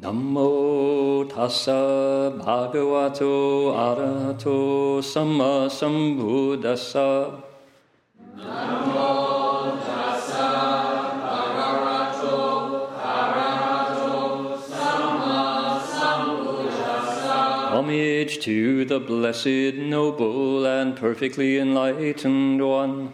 Namo tassa bhagavato arahato samma sambuddhassa. Namo tassa bhagavato arahato samma sambuddhassa. Homage to the blessed, noble, and perfectly enlightened one.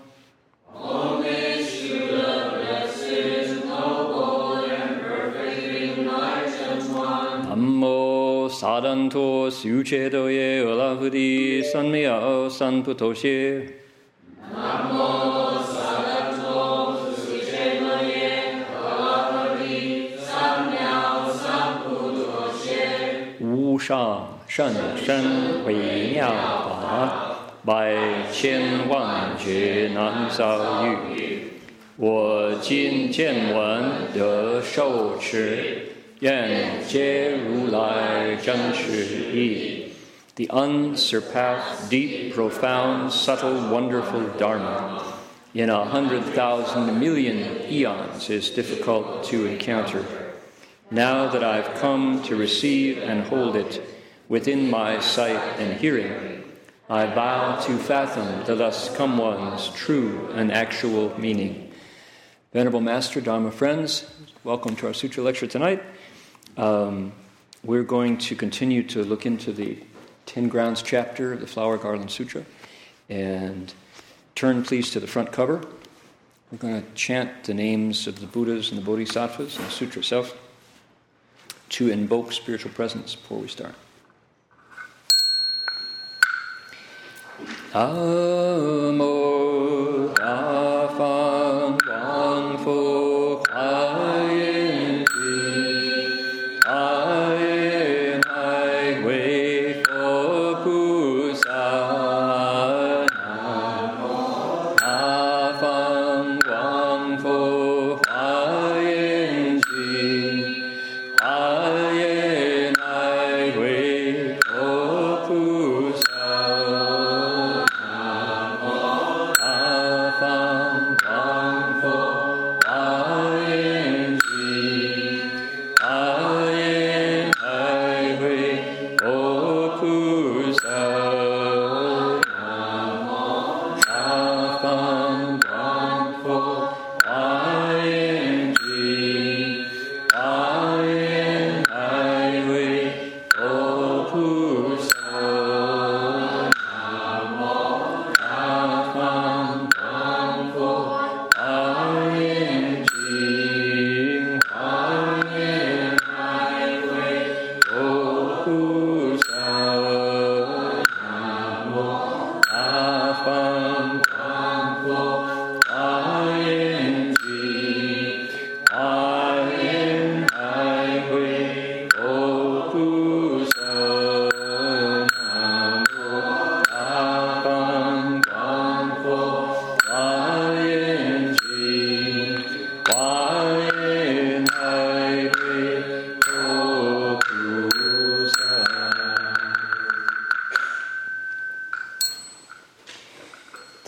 无上甚深微妙法，百千万劫难遭遇。我今见闻得受持。愿解如来真实义。The unsurpassed, deep, profound, subtle, wonderful Dharma in a hundred thousand million eons is difficult to encounter. Now that I've come to receive and hold it within my sight and hearing, I vow to fathom the thus come one's true and actual meaning. Venerable Master, Dharma friends, welcome to our Sutra lecture tonight. Um, we're going to continue to look into the Ten Grounds chapter of the Flower Garland Sutra. And turn, please, to the front cover. We're going to chant the names of the Buddhas and the Bodhisattvas and the sutra itself to invoke spiritual presence before we start. Amo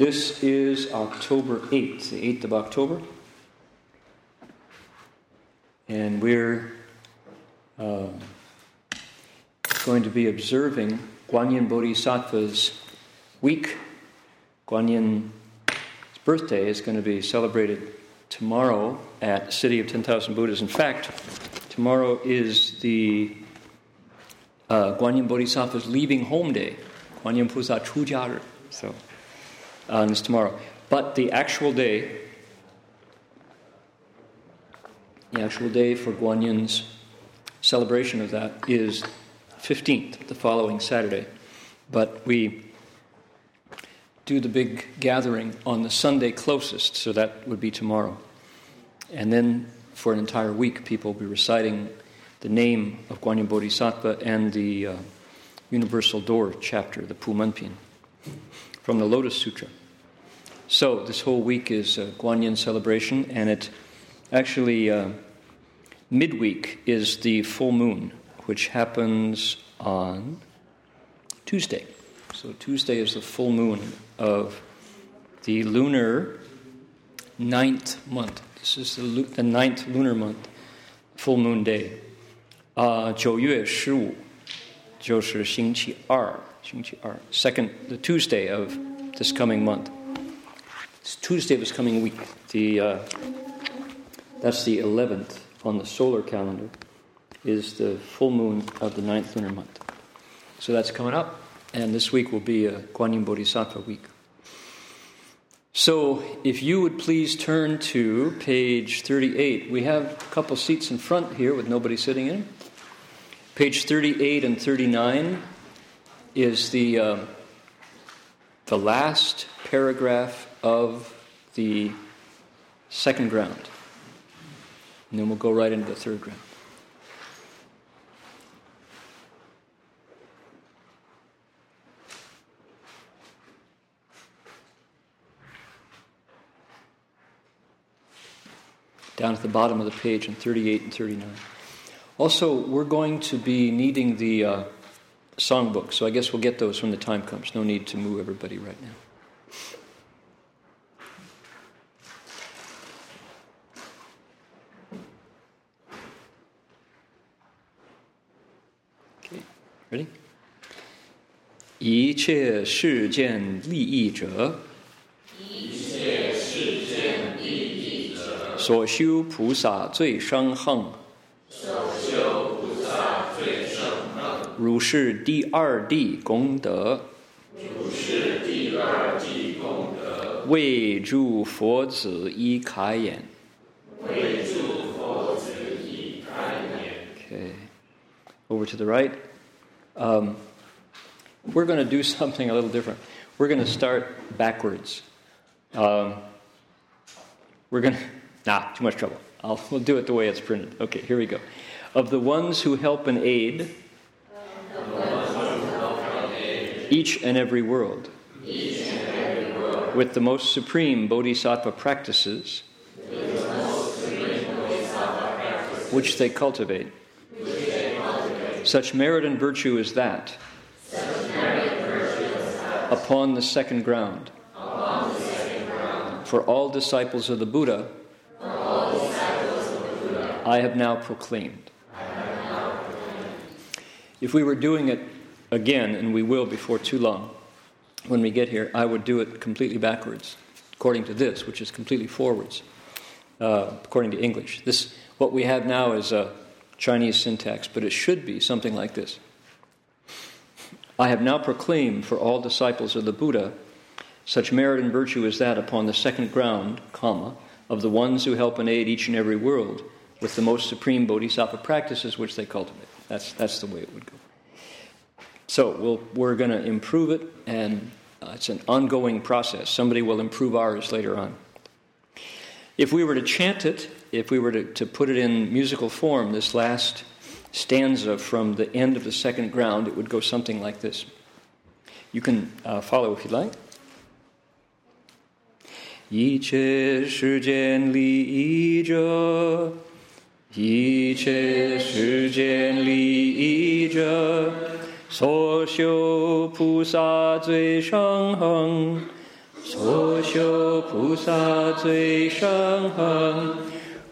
This is October 8th, the 8th of October. And we're uh, going to be observing Guanyin Bodhisattva's week. Guanyin's birthday is going to be celebrated tomorrow at City of 10,000 Buddhas. In fact, tomorrow is the uh, Guanyin Bodhisattva's leaving home day, Guanyin Pusa Chujia So, uh, and it's tomorrow. But the actual day, the actual day for Guanyin's celebration of that is 15th, the following Saturday. But we do the big gathering on the Sunday closest, so that would be tomorrow. And then for an entire week, people will be reciting the name of Guanyin Bodhisattva and the uh, Universal Door chapter, the Pumenpin, from the Lotus Sutra. So, this whole week is a Guanyin celebration, and it actually, uh, midweek is the full moon, which happens on Tuesday. So, Tuesday is the full moon of the lunar ninth month. This is the, the ninth lunar month, full moon day. Uh, 9月 15, second, the Tuesday of this coming month. Tuesday of this coming week. The uh, that's the eleventh on the solar calendar. Is the full moon of the ninth lunar month. So that's coming up, and this week will be a Guan Yin Bodhisattva week. So, if you would please turn to page 38. We have a couple seats in front here with nobody sitting in. Page 38 and 39 is the, uh, the last paragraph of the second ground. And then we'll go right into the third ground. down at the bottom of the page in 38 and 39. Also, we're going to be needing the uh, songbook, so I guess we'll get those when the time comes. No need to move everybody right now. 一切世间利益者，一切世间利益者，所修菩萨最生恨，所修菩萨最生恨，如是第二地功德，如是第二地功德，为助佛子一开眼，为助佛子一开眼。Okay，over to the right. Um. We're going to do something a little different. We're going to start backwards. Um, we're going to. Nah, too much trouble. I'll, we'll do it the way it's printed. Okay, here we go. Of the ones who help and aid, each and every world, with the most supreme bodhisattva practices, which they cultivate. Such merit and virtue as that, upon the second ground, for all disciples of the Buddha I have now proclaimed. If we were doing it again, and we will before too long, when we get here, I would do it completely backwards, according to this, which is completely forwards, uh, according to English. This, what we have now is a Chinese syntax, but it should be something like this. I have now proclaimed for all disciples of the Buddha such merit and virtue as that upon the second ground, comma, of the ones who help and aid each and every world with the most supreme bodhisattva practices which they cultivate. That's, that's the way it would go. So we'll, we're going to improve it, and uh, it's an ongoing process. Somebody will improve ours later on. If we were to chant it, if we were to, to put it in musical form, this last stanza from the end of the second ground, it would go something like this. You can uh, follow if you'd like. 一切世间利益者。一切世间利益者，所修菩萨最上恒；所修菩萨最上恒，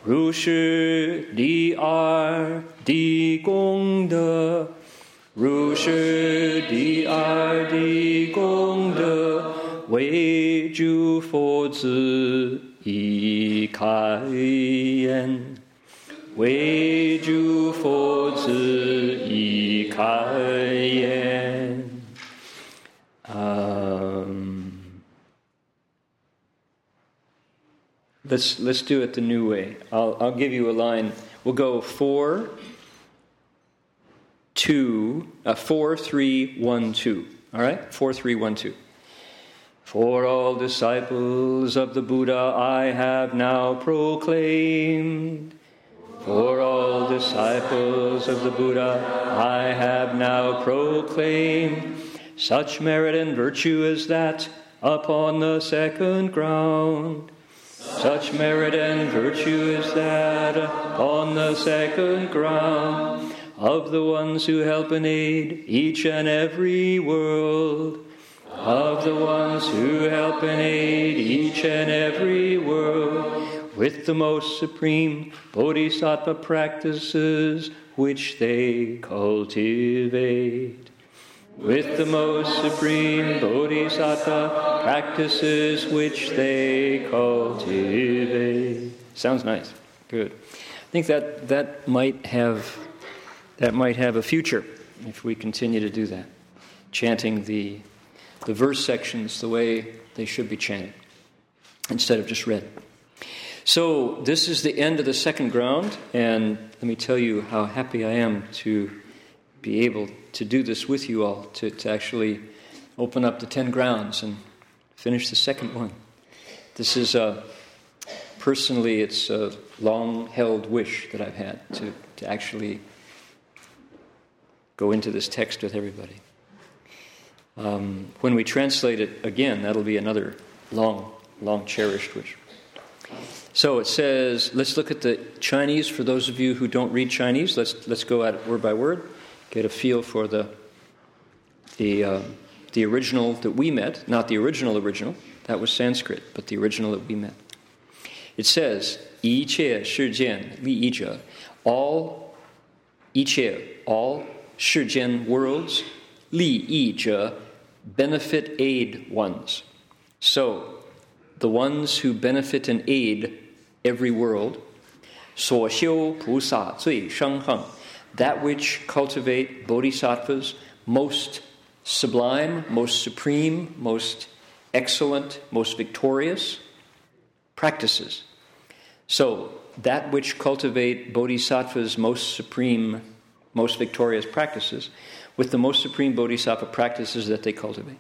如是第二 的功德，如是第二的功德，为诸佛子以开眼。为诸佛子以开眼。Um, let's let's do it the new way. I'll I'll give you a line. We'll go four, two, uh, four, three, one, two. All right, four, three, one, two. For all disciples of the Buddha, I have now proclaimed for all disciples of the Buddha, I have now proclaimed such merit and virtue as that upon the second ground. Such merit and virtue as that upon the second ground of the ones who help and aid each and every world. Of the ones who help and aid each and every world with the most supreme bodhisattva practices which they cultivate. With the most supreme bodhisattva practices which they cultivate. Sounds nice. Good. I think that that might have that might have a future if we continue to do that, chanting the the verse sections the way they should be chanted instead of just read. So, this is the end of the second ground, and let me tell you how happy I am to be able to do this with you all, to, to actually open up the 10 grounds and finish the second one. This is a, personally, it's a long held wish that I've had to, to actually go into this text with everybody. Um, when we translate it again, that'll be another long, long cherished wish. So it says, let's look at the Chinese for those of you who don't read Chinese. Let's, let's go at it word by word, get a feel for the, the, uh, the original that we met, not the original original, that was Sanskrit, but the original that we met. It says, 一切世间利益者, all 一切 all 世间 worlds 利益者 benefit aid ones. So the ones who benefit and aid every world, 所修菩萨最生行, that which cultivate bodhisattvas most sublime, most supreme, most excellent, most victorious practices. So, that which cultivate bodhisattvas most supreme, most victorious practices with the most supreme bodhisattva practices that they cultivate.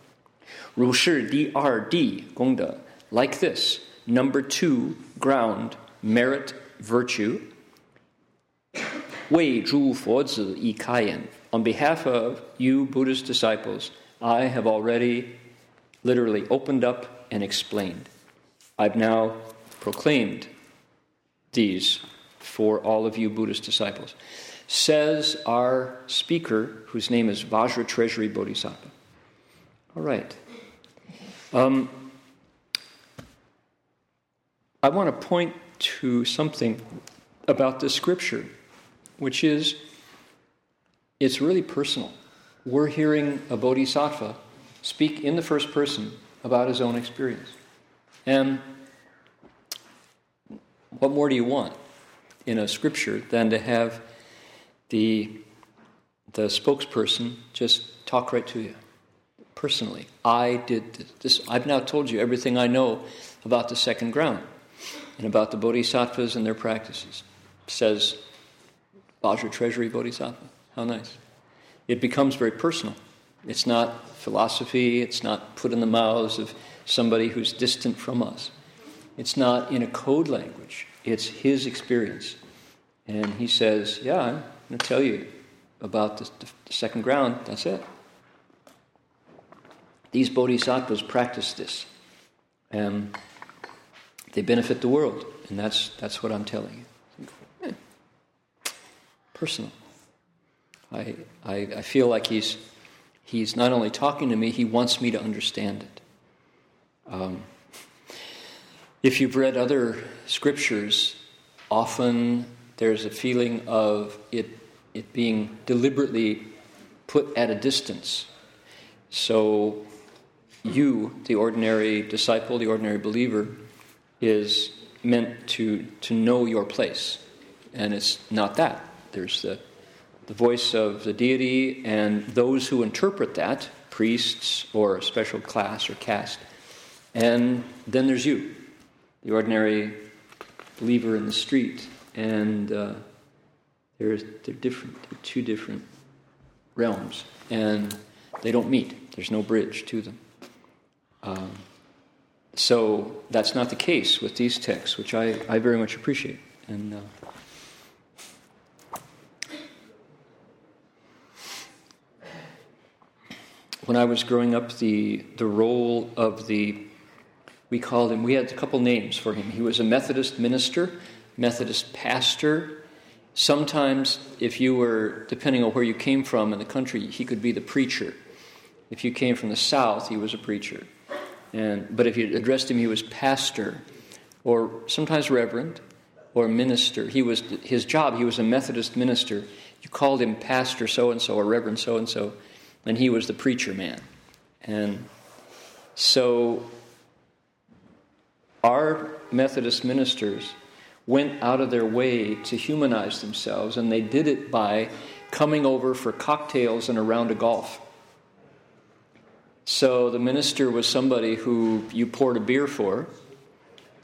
Ru DRD Gongda, like this, number two ground, merit, virtue. Wei Zhu Fozi Yi Kayan, on behalf of you Buddhist disciples, I have already literally opened up and explained. I've now proclaimed these for all of you Buddhist disciples. Says our speaker, whose name is Vajra Treasury Bodhisattva. All right. Um, I want to point to something about this scripture, which is it's really personal. We're hearing a bodhisattva speak in the first person about his own experience. And what more do you want in a scripture than to have the, the spokesperson just talk right to you personally? I did this. I've now told you everything I know about the second ground and about the bodhisattvas and their practices. Says Vajra Treasury Bodhisattva. How nice. It becomes very personal. It's not philosophy, it's not put in the mouths of somebody who's distant from us. It's not in a code language, it's his experience. And he says, Yeah, going to tell you about the, the second ground, that's it. These bodhisattvas practice this. And they benefit the world, and that's, that's what I'm telling you. Personal. I, I, I feel like he's, he's not only talking to me, he wants me to understand it. Um, if you've read other scriptures, often there's a feeling of it, it being deliberately put at a distance. So, you, the ordinary disciple, the ordinary believer, is meant to, to know your place. And it's not that. There's the, the voice of the deity and those who interpret that, priests or a special class or caste. And then there's you, the ordinary believer in the street. And uh, they're, they're different, they're two different realms. And they don't meet, there's no bridge to them. Um, so that's not the case with these texts, which I, I very much appreciate. And uh, when I was growing up, the the role of the we called him. We had a couple names for him. He was a Methodist minister, Methodist pastor. Sometimes, if you were depending on where you came from in the country, he could be the preacher. If you came from the South, he was a preacher. And, but if you addressed him, he was pastor or sometimes reverend, or minister. He was his job. He was a Methodist minister. You called him Pastor so and so or Reverend so and so, and he was the preacher man. And so our Methodist ministers went out of their way to humanize themselves, and they did it by coming over for cocktails and a round of golf. So the minister was somebody who you poured a beer for,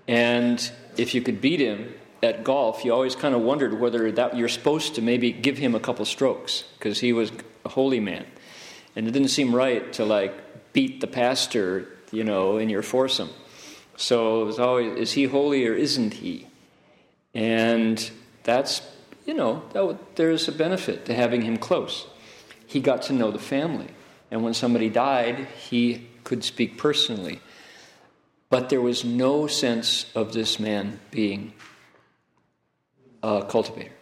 and if you could beat him at golf, you always kind of wondered whether that you're supposed to maybe give him a couple strokes because he was a holy man, and it didn't seem right to like beat the pastor, you know, in your foursome. So it was always, is he holy or isn't he? And that's, you know, that, there's a benefit to having him close. He got to know the family. And when somebody died, he could speak personally. But there was no sense of this man being a cultivator.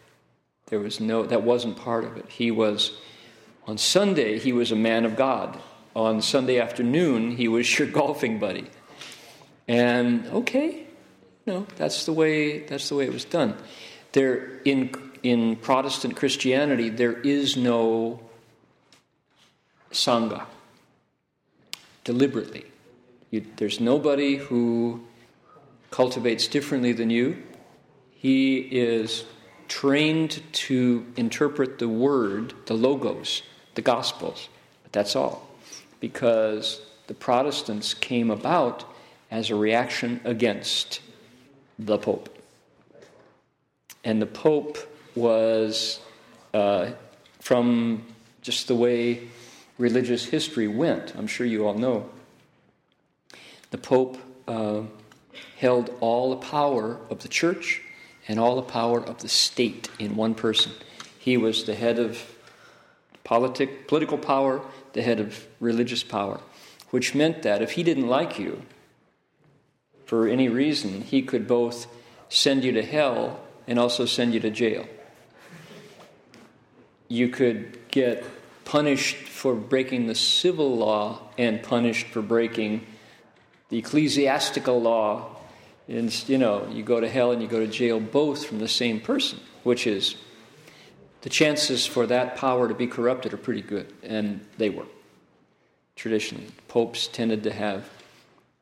There was no, that wasn't part of it. He was, on Sunday, he was a man of God. On Sunday afternoon, he was your golfing buddy. And okay, that's the way that's the way it was done. There in in Protestant Christianity there is no sangha. Deliberately, you, there's nobody who cultivates differently than you. He is trained to interpret the word, the logos, the gospels. But that's all. Because the Protestants came about as a reaction against the Pope. And the Pope was, uh, from just the way religious history went, I'm sure you all know, the Pope uh, held all the power of the church and all the power of the state in one person. He was the head of politic, political power, the head of religious power, which meant that if he didn't like you, for any reason, he could both send you to hell and also send you to jail. You could get punished for breaking the civil law and punished for breaking the ecclesiastical law. And, you know, you go to hell and you go to jail both from the same person, which is the chances for that power to be corrupted are pretty good, and they were. Traditionally, popes tended to have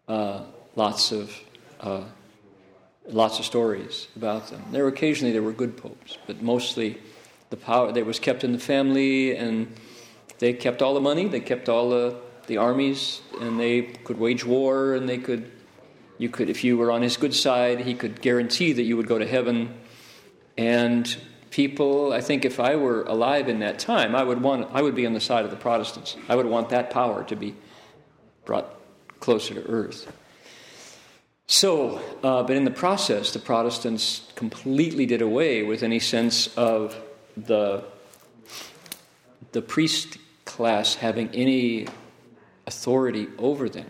uh, lots of uh, lots of stories about them. There were occasionally there were good popes, but mostly the power that was kept in the family, and they kept all the money, they kept all the the armies, and they could wage war, and they could you could if you were on his good side, he could guarantee that you would go to heaven, and people i think if i were alive in that time i would want i would be on the side of the protestants. I would want that power to be brought closer to earth so, uh, but in the process, the Protestants completely did away with any sense of the, the priest class having any authority over them.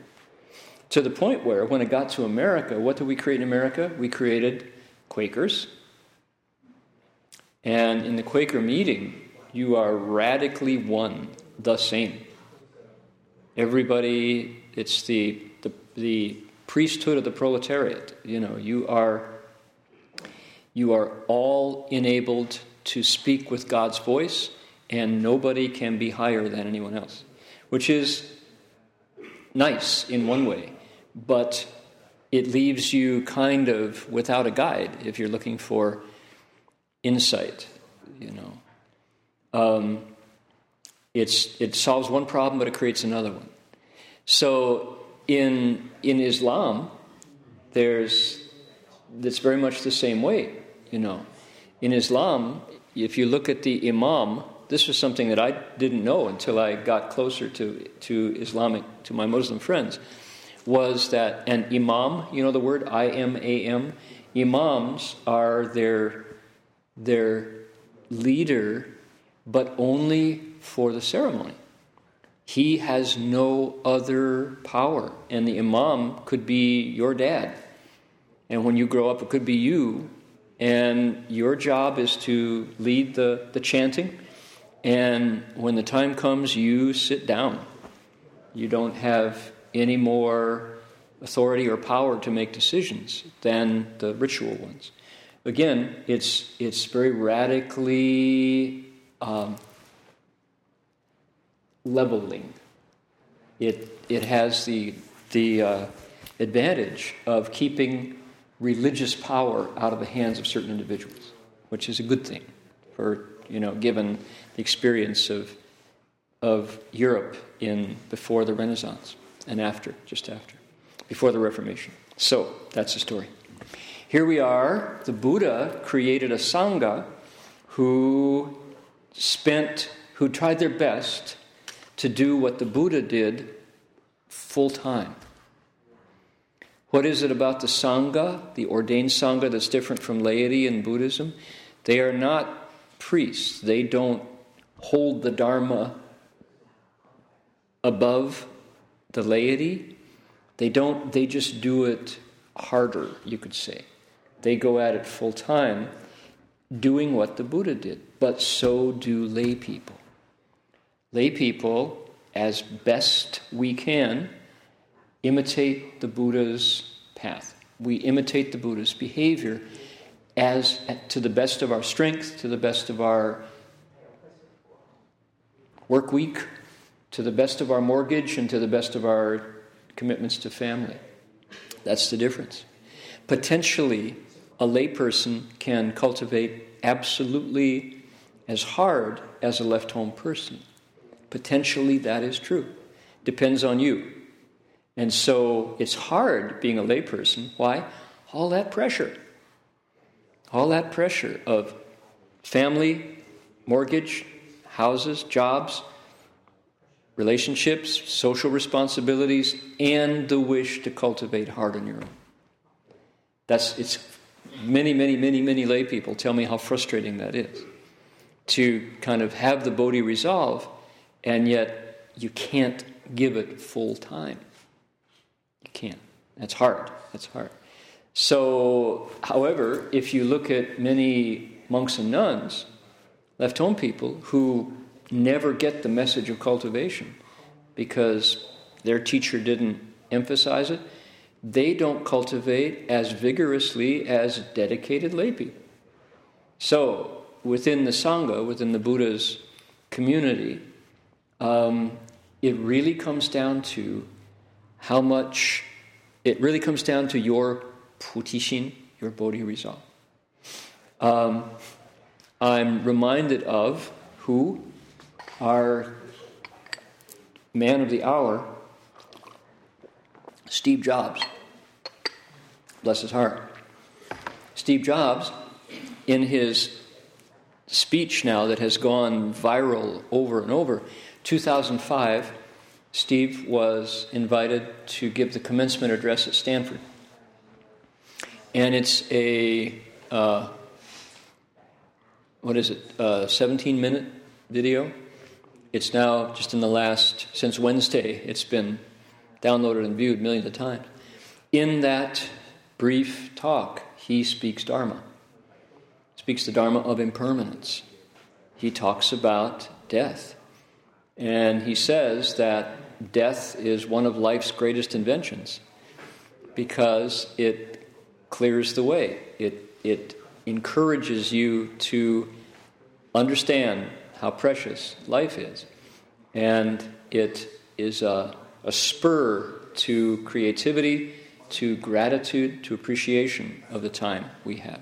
To the point where, when it got to America, what did we create in America? We created Quakers. And in the Quaker meeting, you are radically one, the same. Everybody, it's the, the, the priesthood of the proletariat. You know, you are you are all enabled to speak with God's voice, and nobody can be higher than anyone else, which is nice in one way, but it leaves you kind of without a guide if you're looking for insight. You know, um, it's it solves one problem, but it creates another one. So in in Islam, there's that's very much the same way. You know, in Islam, if you look at the Imam, this was something that I didn't know until I got closer to to Islamic to my Muslim friends, was that an Imam, you know the word I M A M, Imams are their their leader, but only for the ceremony. He has no other power. And the Imam could be your dad. And when you grow up, it could be you. And your job is to lead the, the chanting. And when the time comes, you sit down. You don't have any more authority or power to make decisions than the ritual ones. Again, it's, it's very radically um, leveling. It, it has the, the uh, advantage of keeping religious power out of the hands of certain individuals, which is a good thing for, you know, given the experience of, of Europe in before the Renaissance and after, just after, before the Reformation. So that's the story. Here we are. The Buddha created a Sangha who spent, who tried their best to do what the Buddha did full time. What is it about the Sangha, the ordained Sangha, that's different from laity in Buddhism? They are not priests, they don't hold the Dharma above the laity. They don't, they just do it harder, you could say. They go at it full time, doing what the Buddha did. But so do lay people. Lay people, as best we can, imitate the Buddha's path. We imitate the Buddha's behavior as to the best of our strength, to the best of our work week, to the best of our mortgage, and to the best of our commitments to family. That's the difference. Potentially, a layperson can cultivate absolutely as hard as a left home person. Potentially, that is true. Depends on you. And so it's hard being a layperson. Why? All that pressure. All that pressure of family, mortgage, houses, jobs, relationships, social responsibilities, and the wish to cultivate heart on your own. That's it's many, many, many, many lay people tell me how frustrating that is. To kind of have the Bodhi resolve, and yet you can't give it full time. You can't. That's hard. That's hard. So, however, if you look at many monks and nuns, left home people who never get the message of cultivation because their teacher didn't emphasize it, they don't cultivate as vigorously as dedicated lay people. So, within the Sangha, within the Buddha's community, um, it really comes down to how much, it really comes down to your putishin, your bodhi resolve. Um, I'm reminded of who? Our man of the hour, Steve Jobs. Bless his heart. Steve Jobs, in his speech now that has gone viral over and over, 2005, Steve was invited to give the commencement address at Stanford. And it's a, uh, what is it, uh, 17 minute video. It's now just in the last, since Wednesday, it's been downloaded and viewed millions of times. In that brief talk, he speaks Dharma, speaks the Dharma of impermanence. He talks about death. And he says that death is one of life's greatest inventions because it clears the way. It, it encourages you to understand how precious life is. And it is a, a spur to creativity, to gratitude, to appreciation of the time we have.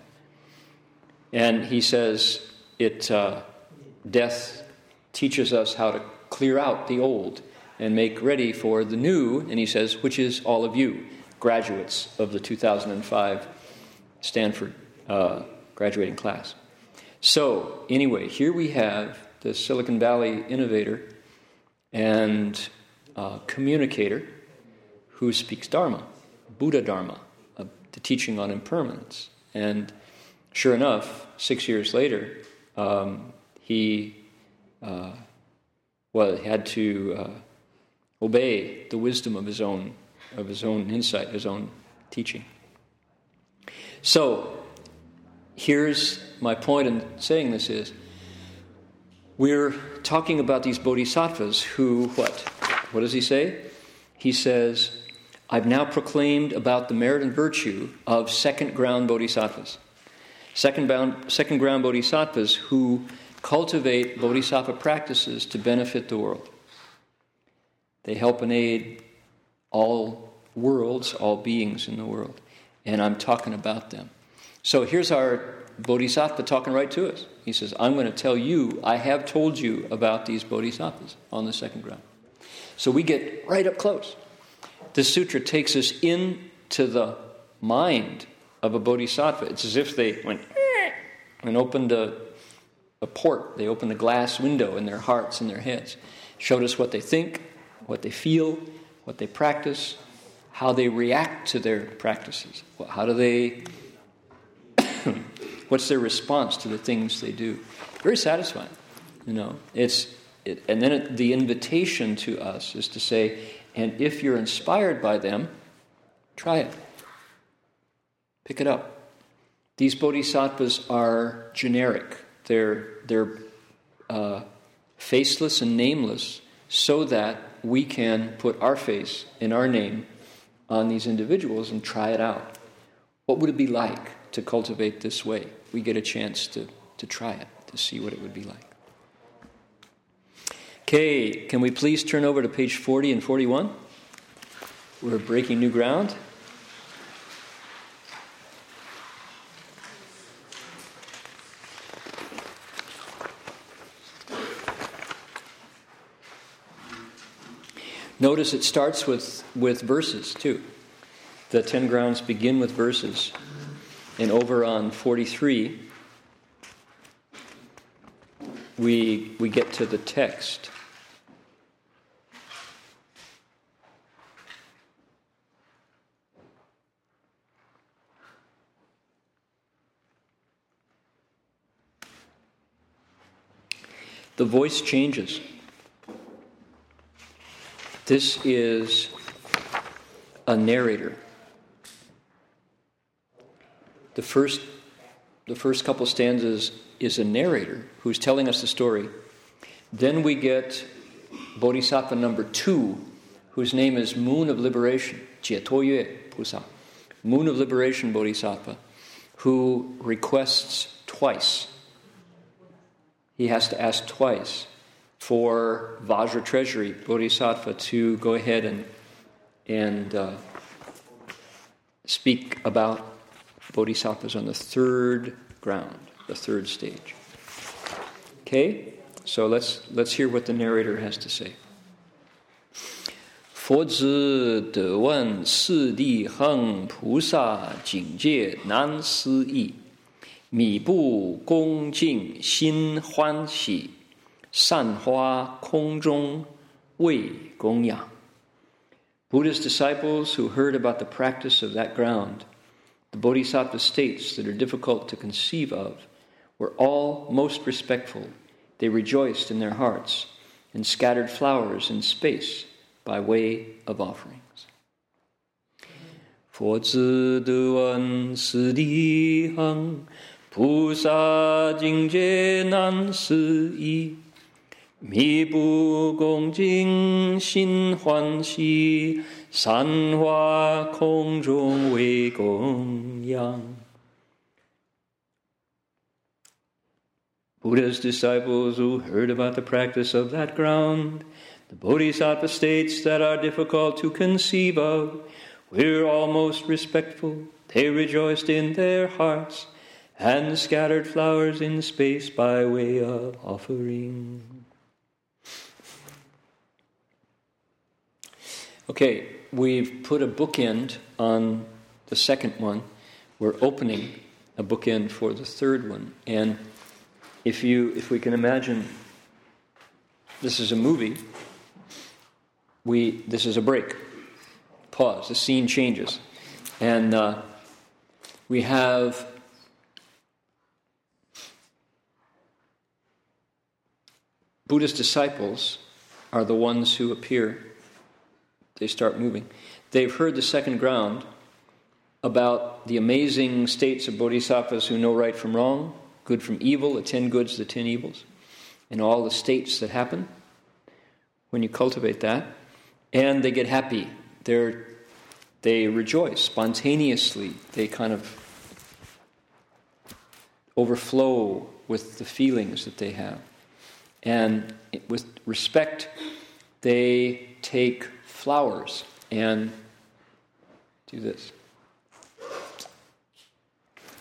And he says it uh, death teaches us how to clear out the old and make ready for the new, and he says, which is all of you, graduates of the 2005 Stanford uh, graduating class. So, anyway, here we have the Silicon Valley innovator and uh, communicator who speaks Dharma, Buddha Dharma, uh, the teaching on impermanence. And sure enough, six years later, um, he well, had to uh, obey the wisdom of his own of his own insight, his own teaching. So, here's my point in saying this is we're talking about these bodhisattvas who what? What does he say? He says, I've now proclaimed about the merit and virtue of second ground bodhisattvas. Second, bound, second ground bodhisattvas who cultivate bodhisattva practices to benefit the world. They help and aid all worlds, all beings in the world. And I'm talking about them. So here's our bodhisattva talking right to us. He says, I'm going to tell you, I have told you about these bodhisattvas on the second ground. So we get right up close. This sutra takes us into the mind of a bodhisattva. It's as if they went and opened a, a port, they opened a glass window in their hearts and their heads, showed us what they think, what they feel, what they practice, how they react to their practices. How do they, what's their response to the things they do? Very satisfying, you know. It's, it, and then it, the invitation to us is to say, and if you're inspired by them, try it. Pick it up. These bodhisattvas are generic. They're, they're uh, faceless and nameless so that we can put our face and our name on these individuals and try it out. What would it be like to cultivate this way? We get a chance to, to try it, to see what it would be like. Okay, can we please turn over to page 40 and 41? We're breaking new ground. Notice it starts with, with verses too. The 10 grounds begin with verses. And over on 43, we, we get to the text. The voice changes. This is a narrator. The first, the first couple stanzas is a narrator who's telling us the story. Then we get Bodhisattva number two, whose name is Moon of Liberation, Jietuoyue Pusa, Moon of Liberation Bodhisattva, who requests twice he has to ask twice for Vajra Treasury, Bodhisattva, to go ahead and, and uh, speak about Bodhisattvas on the third ground, the third stage. Okay? So let's, let's hear what the narrator has to say. 佛子得问四谛恒菩萨境界难思议。米布恭敬心欢喜， 散花空中为供养。Buddha's disciples who heard about the practice of that ground, the bodhisattva states that are difficult to conceive of, were all most respectful. They rejoiced in their hearts and scattered flowers in space by way of offerings. 佛子得闻四谛行。菩萨境界难思议， 密不恭敬心欢喜，散花空中为供养。Buddha's disciples who heard about the practice of that ground, the bodhisattva states that are difficult to conceive of, were almost respectful. They rejoiced in their hearts and scattered flowers in space by way of offering. Okay, we've put a bookend on the second one. We're opening a bookend for the third one. And if you if we can imagine this is a movie, we this is a break. Pause. The scene changes. And uh, we have Buddha's disciples are the ones who appear, they start moving. They've heard the second ground about the amazing states of bodhisattvas who know right from wrong, good from evil, the ten goods, the ten evils, and all the states that happen when you cultivate that. And they get happy. They're they rejoice spontaneously. They kind of overflow with the feelings that they have. And with respect, they take flowers and do this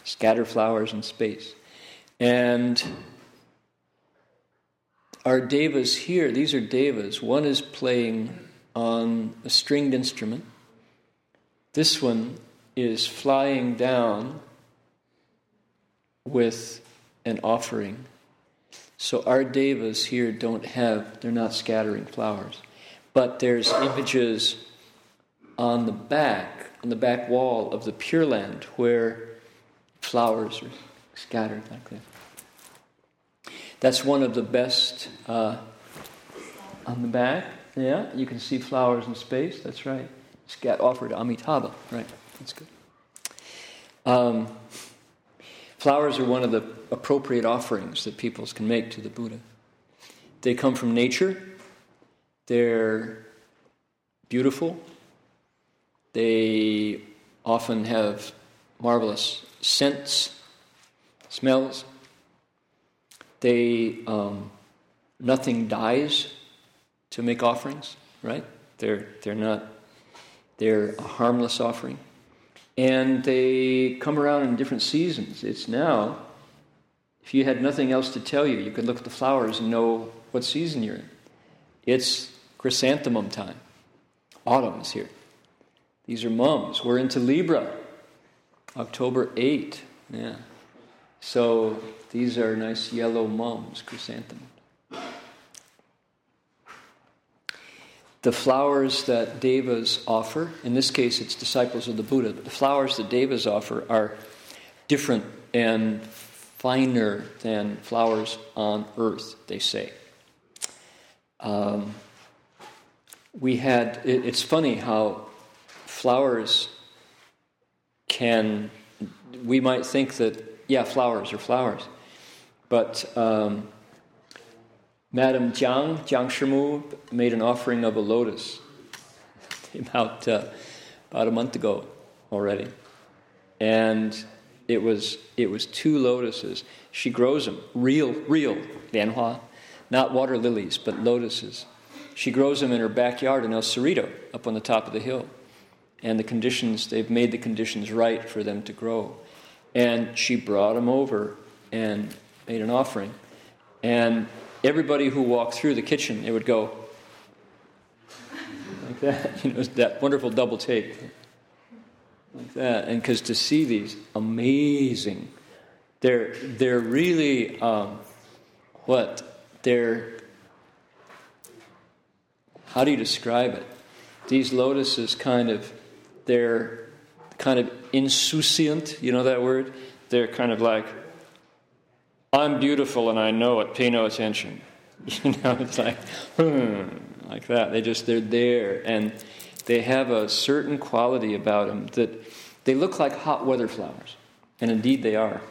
scatter flowers in space. And our devas here, these are devas. One is playing on a stringed instrument. This one is flying down with an offering. So our devas here don't have, they're not scattering flowers. But there's images on the back, on the back wall of the Pure Land, where flowers are scattered like this. That's one of the best uh, on the back. Yeah, you can see flowers in space. That's right. Scat offered Amitabha. Right. That's good. Um, flowers are one of the appropriate offerings that peoples can make to the Buddha. They come from nature. They're beautiful. They often have marvelous scents, smells. They um, nothing dies to make offerings, right? They're they're not they're a harmless offering, and they come around in different seasons. It's now. If you had nothing else to tell you, you could look at the flowers and know what season you're in. It's chrysanthemum time. Autumn is here. These are mums. We're into Libra. October 8. Yeah. So these are nice yellow mums, chrysanthemums. The flowers that devas offer, in this case it's disciples of the Buddha, but the flowers that devas offer are different and finer than flowers on earth, they say. Um, we had, it, it's funny how flowers can, we might think that, yeah, flowers are flowers. But um, Madame Jiang, Jiang Shimu, made an offering of a lotus about, uh, about a month ago already. And it was, it was two lotuses. She grows them, real, real lianhua, not water lilies, but lotuses. She grows them in her backyard in El Cerrito, up on the top of the hill and the conditions, they've made the conditions right for them to grow. And she brought them over and made an offering. And everybody who walked through the kitchen, they would go like that. You know, that wonderful double take. Like that. And because to see these amazing, they're, they're really, um, what? They're, how do you describe it? These lotuses kind of they're kind of insouciant, you know that word? They're kind of like, I'm beautiful and I know it, pay no attention. You know, it's like, hmm, like that. They just, they're there. And they have a certain quality about them that they look like hot weather flowers. And indeed they are.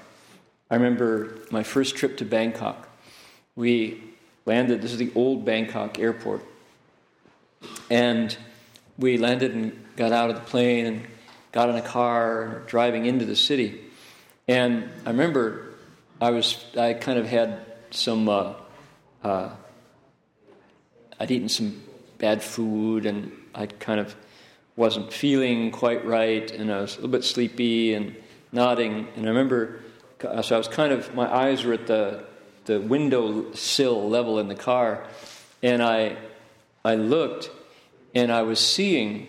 I remember my first trip to Bangkok. We landed, this is the old Bangkok airport. And we landed and got out of the plane and got in a car driving into the city. And I remember I was I kind of had some uh, uh, I'd eaten some bad food and I kind of wasn't feeling quite right and I was a little bit sleepy and nodding. And I remember so I was kind of my eyes were at the the window sill level in the car, and I I looked and I was seeing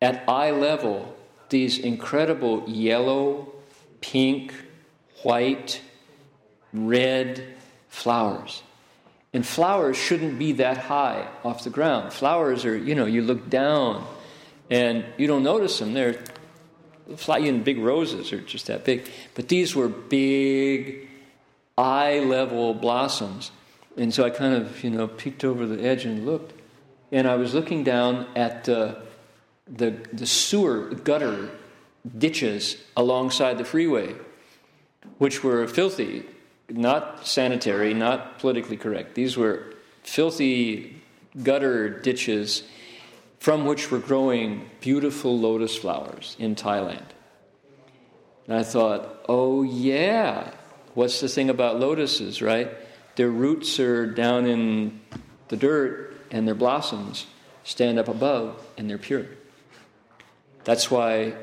at eye level these incredible yellow, pink, white, red flowers. And flowers shouldn't be that high off the ground. Flowers are, you know, you look down and you don't notice them. They're fly in big roses are just that big. But these were big, eye level blossoms. And so I kind of, you know, peeked over the edge and looked. And I was looking down at uh, the, the sewer gutter ditches alongside the freeway, which were filthy, not sanitary, not politically correct. These were filthy gutter ditches from which were growing beautiful lotus flowers in Thailand. And I thought, oh, yeah, what's the thing about lotuses, right? Their roots are down in the dirt and their blossoms stand up above and they're pure. That's why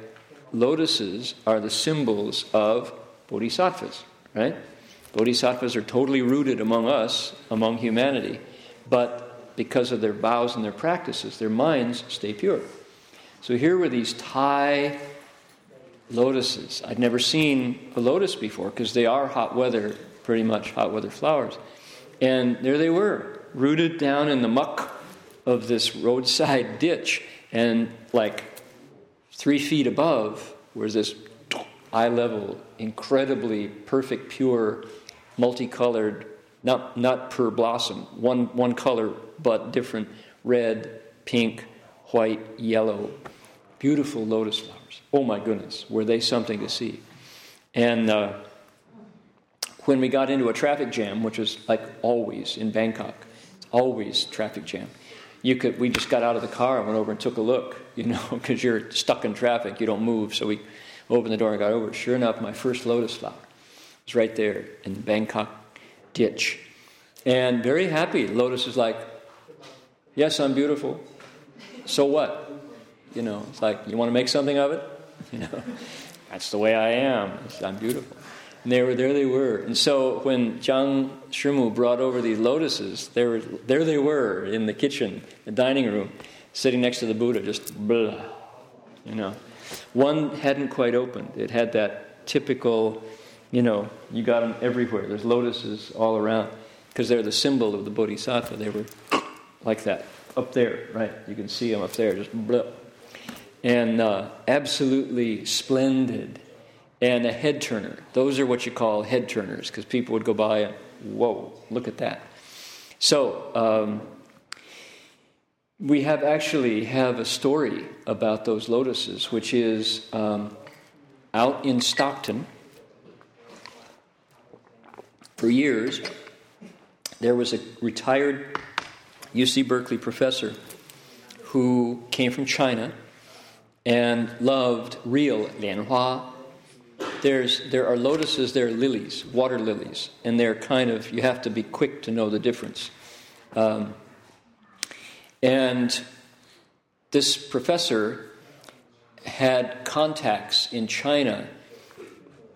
lotuses are the symbols of bodhisattvas, right? Bodhisattvas are totally rooted among us, among humanity, but because of their vows and their practices, their minds stay pure. So here were these Thai lotuses. I'd never seen a lotus before because they are hot weather, pretty much hot weather flowers. And there they were, rooted down in the muck of this roadside ditch. And like three feet above was this eye level, incredibly perfect, pure, multicolored, not, not per blossom, one, one color, but different red, pink, white, yellow, beautiful lotus flowers. Oh my goodness, were they something to see? And uh, when we got into a traffic jam, which was like always in Bangkok, it's always traffic jam. You could, we just got out of the car and went over and took a look, you know, because you're stuck in traffic, you don't move. So we opened the door and got over. Sure enough, my first lotus flower was right there in the Bangkok ditch. And very happy. Lotus is like, yes, I'm beautiful. So what? You know, it's like, you want to make something of it? You know, that's the way I am. I'm beautiful. And they were there. They were. And so when Jiang Shimu brought over these lotuses, there, were, there they were in the kitchen, the dining room, sitting next to the Buddha, just blah. You know, one hadn't quite opened. It had that typical, you know, you got them everywhere. There's lotuses all around because they're the symbol of the Bodhisattva. They were like that up there, right? You can see them up there, just blah and uh, absolutely splendid and a head turner. Those are what you call head turners because people would go by and, whoa, look at that. So, um, we have actually have a story about those lotuses, which is um, out in Stockton. For years, there was a retired UC Berkeley professor who came from China and loved real lianhua. There's, there are lotuses, there are lilies, water lilies, and they're kind of, you have to be quick to know the difference. Um, and this professor had contacts in China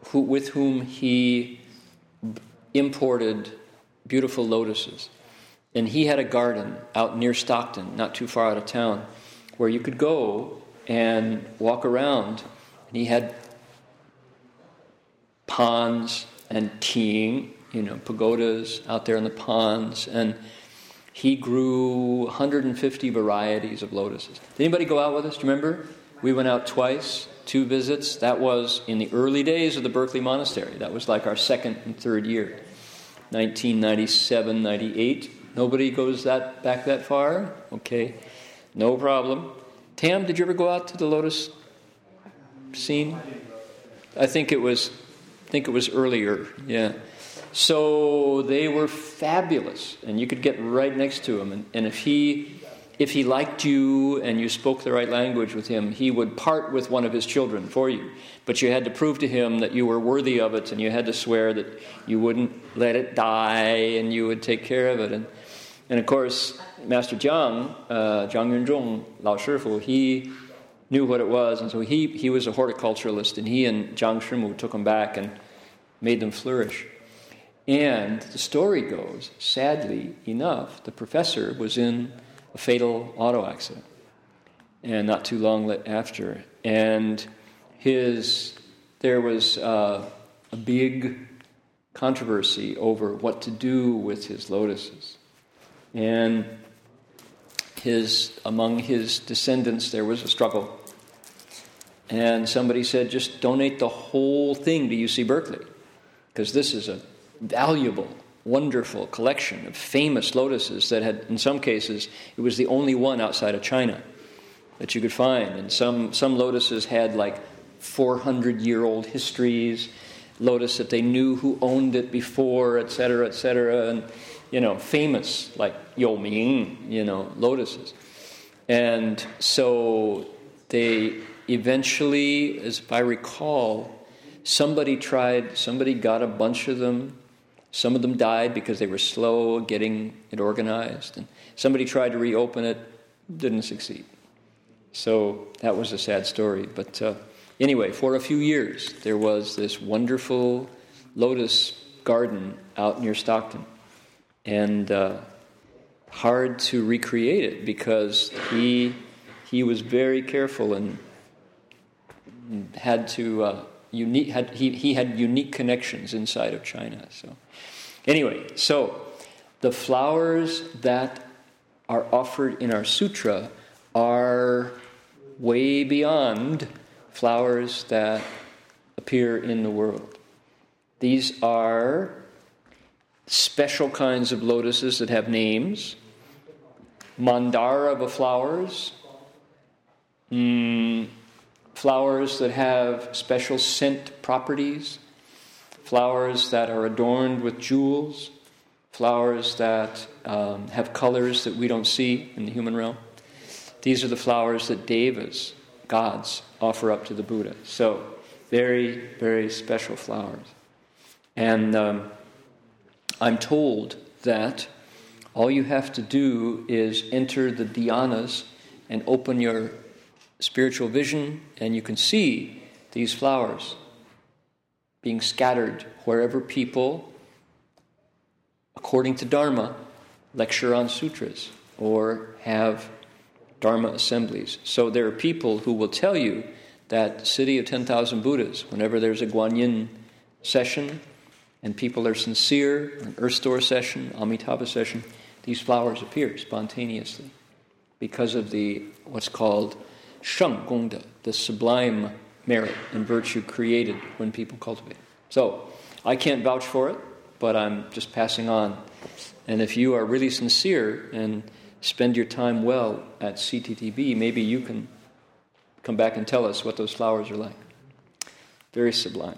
who, with whom he imported beautiful lotuses. And he had a garden out near Stockton, not too far out of town, where you could go and walk around. And he had ponds and teeing, you know, pagodas out there in the ponds. And he grew 150 varieties of lotuses. Did anybody go out with us? Do you remember? We went out twice, two visits. That was in the early days of the Berkeley Monastery. That was like our second and third year, 1997, 98. Nobody goes that back that far? Okay, no problem. Tam, did you ever go out to the lotus scene? I think it was think it was earlier. Yeah. So they were fabulous, and you could get right next to him. And, and if he if he liked you and you spoke the right language with him, he would part with one of his children for you. But you had to prove to him that you were worthy of it, and you had to swear that you wouldn't let it die and you would take care of it. And, and of course, Master Jiang, uh, Jiang Yunzhong, Lao Shifu, he knew what it was, and so he, he was a horticulturalist, and he and Jiang Shimu took them back and made them flourish. And the story goes, sadly enough, the professor was in a fatal auto accident, and not too long after. And his, there was uh, a big controversy over what to do with his lotuses. And his, among his descendants, there was a struggle. And somebody said, just donate the whole thing to UC Berkeley, because this is a valuable, wonderful collection of famous lotuses that had, in some cases, it was the only one outside of China that you could find. And some, some lotuses had like 400 year old histories, lotus that they knew who owned it before, et cetera, et cetera. And you know, famous like Ming, you know, lotuses. And so they eventually, as if I recall, somebody tried, somebody got a bunch of them. Some of them died because they were slow getting it organized. And somebody tried to reopen it, didn't succeed. So that was a sad story. But uh, anyway, for a few years, there was this wonderful lotus garden out near Stockton. And uh, hard to recreate it because he, he was very careful and had to uh, unique had, he, he had unique connections inside of China. So anyway, so the flowers that are offered in our sutra are way beyond flowers that appear in the world. These are special kinds of lotuses that have names. Mandara flowers, mm, flowers that have special scent properties, flowers that are adorned with jewels, flowers that um, have colors that we don't see in the human realm. These are the flowers that devas, gods, offer up to the Buddha. So, very, very special flowers. And um, I'm told that all you have to do is enter the dhyanas and open your spiritual vision, and you can see these flowers being scattered wherever people, according to Dharma, lecture on sutras or have Dharma assemblies. So there are people who will tell you that city of 10,000 Buddhas, whenever there's a Guanyin session and people are sincere, an Earth Store session, Amitabha session, these flowers appear spontaneously because of the what's called Sheng Gongde, the sublime merit and virtue created when people cultivate. So, I can't vouch for it, but I'm just passing on. And if you are really sincere and spend your time well at CTTB, maybe you can come back and tell us what those flowers are like. Very sublime.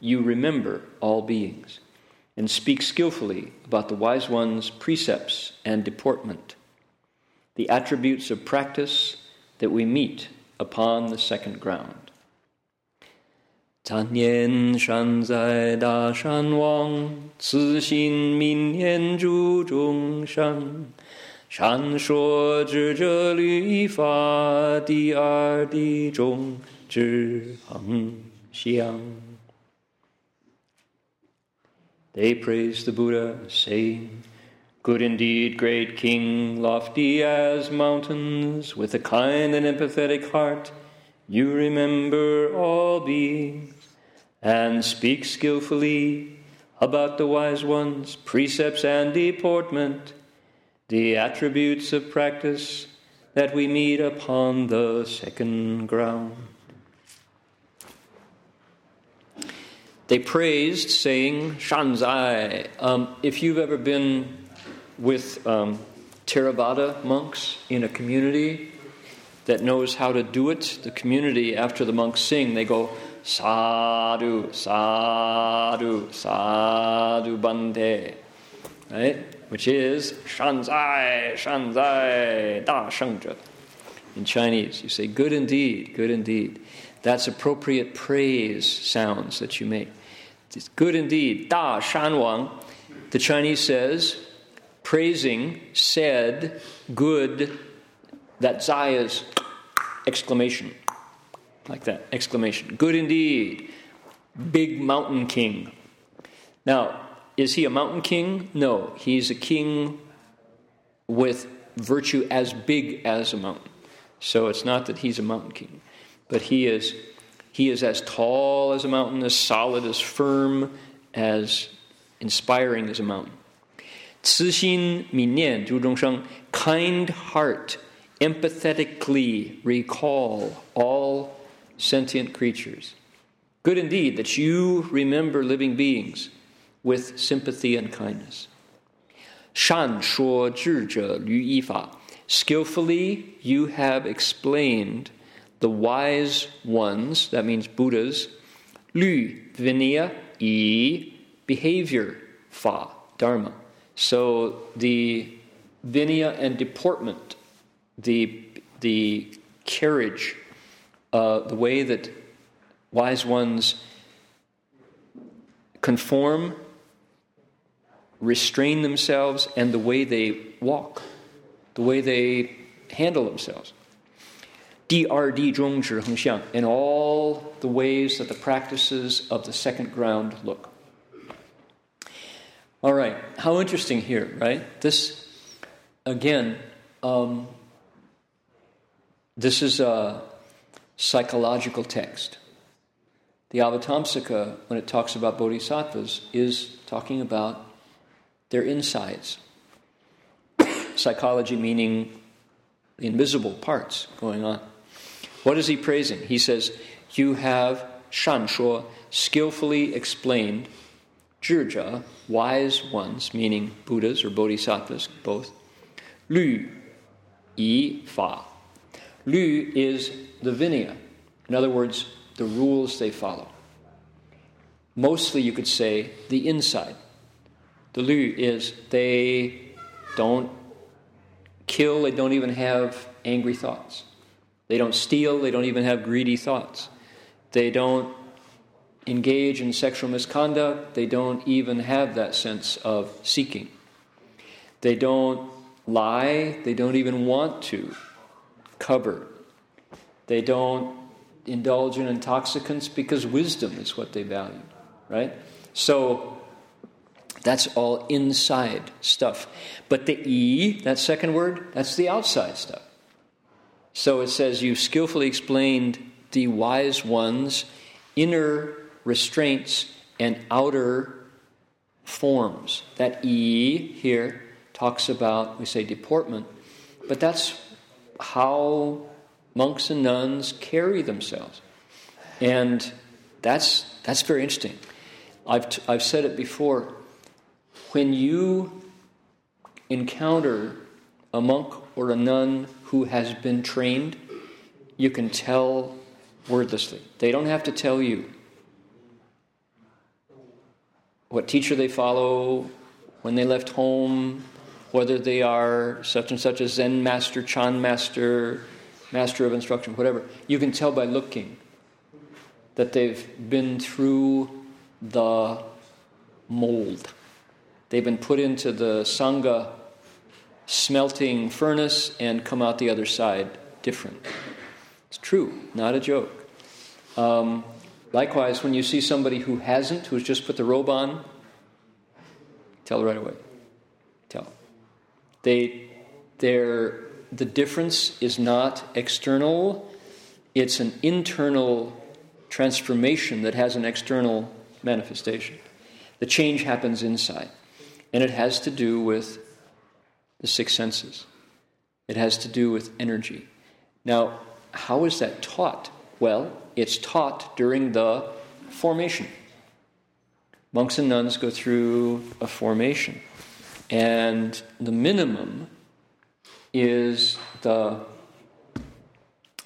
you remember all beings. and speak skillfully about the wise one's precepts and deportment, the attributes of practice that we meet upon the second ground. 参念善哉大善王，慈心悯念诸众生，善说智者律法，第二地中之恒相。 They praise the Buddha, saying, Good indeed, great king, lofty as mountains, with a kind and empathetic heart, you remember all beings, and speak skillfully about the wise ones, precepts and deportment, the attributes of practice that we meet upon the second ground. They praised, saying, Shanzai. Um, if you've ever been with um, Theravada monks in a community that knows how to do it, the community, after the monks sing, they go, Sadhu, Sadhu, Sadhu Bante. Right? Which is Shanzai, Shanzai, Da Shengzhe. In Chinese, you say, Good indeed, good indeed. That's appropriate praise sounds that you make. It's good indeed. Da Shan Wang, the Chinese says, praising, said, good, that zai is exclamation. Like that, exclamation. Good indeed. Big mountain king. Now, is he a mountain king? No, he's a king with virtue as big as a mountain. So it's not that he's a mountain king, but he is he is as tall as a mountain, as solid, as firm, as inspiring as a mountain. 慈心悯念诸众生, kind heart empathetically recall all sentient creatures. Good indeed that you remember living beings with sympathy and kindness. 善说智者于依法. Skillfully you have explained the wise ones, that means Buddhas, 律 vinaya, yi behavior, fa dharma. So the vinaya and deportment, the, the carriage, uh, the way that wise ones conform, restrain themselves, and the way they walk, the way they handle themselves. DRD Zhong in all the ways that the practices of the second ground look. All right, how interesting here, right? This, again, um, this is a psychological text. The Avatamsaka, when it talks about bodhisattvas, is talking about their insides. Psychology meaning the invisible parts going on. What is he praising? He says, You have shan shanshuo, skillfully explained, zhizhe, wise ones, meaning Buddhas or bodhisattvas, both, lü, yi, fa. Lü is the vinaya. In other words, the rules they follow. Mostly, you could say, the inside. The lü is they don't kill, they don't even have angry thoughts. They don't steal, they don't even have greedy thoughts. They don't engage in sexual misconduct, they don't even have that sense of seeking. They don't lie, they don't even want to cover. They don't indulge in intoxicants because wisdom is what they value, right? So that's all inside stuff. But the E, that second word, that's the outside stuff. So it says, You skillfully explained the wise ones' inner restraints and outer forms. That E here talks about, we say deportment, but that's how monks and nuns carry themselves. And that's, that's very interesting. I've, t- I've said it before. When you encounter a monk or a nun who has been trained, you can tell wordlessly. They don't have to tell you what teacher they follow, when they left home, whether they are such and such a Zen master, Chan master, master of instruction, whatever. You can tell by looking that they've been through the mold. They've been put into the Sangha smelting furnace and come out the other side different. It's true, not a joke. Um, likewise, when you see somebody who hasn't, who's just put the robe on, tell right away. Tell. They, they're, the difference is not external, it's an internal transformation that has an external manifestation. The change happens inside, and it has to do with the six senses. It has to do with energy. Now, how is that taught? Well, it's taught during the formation. Monks and nuns go through a formation, and the minimum is the,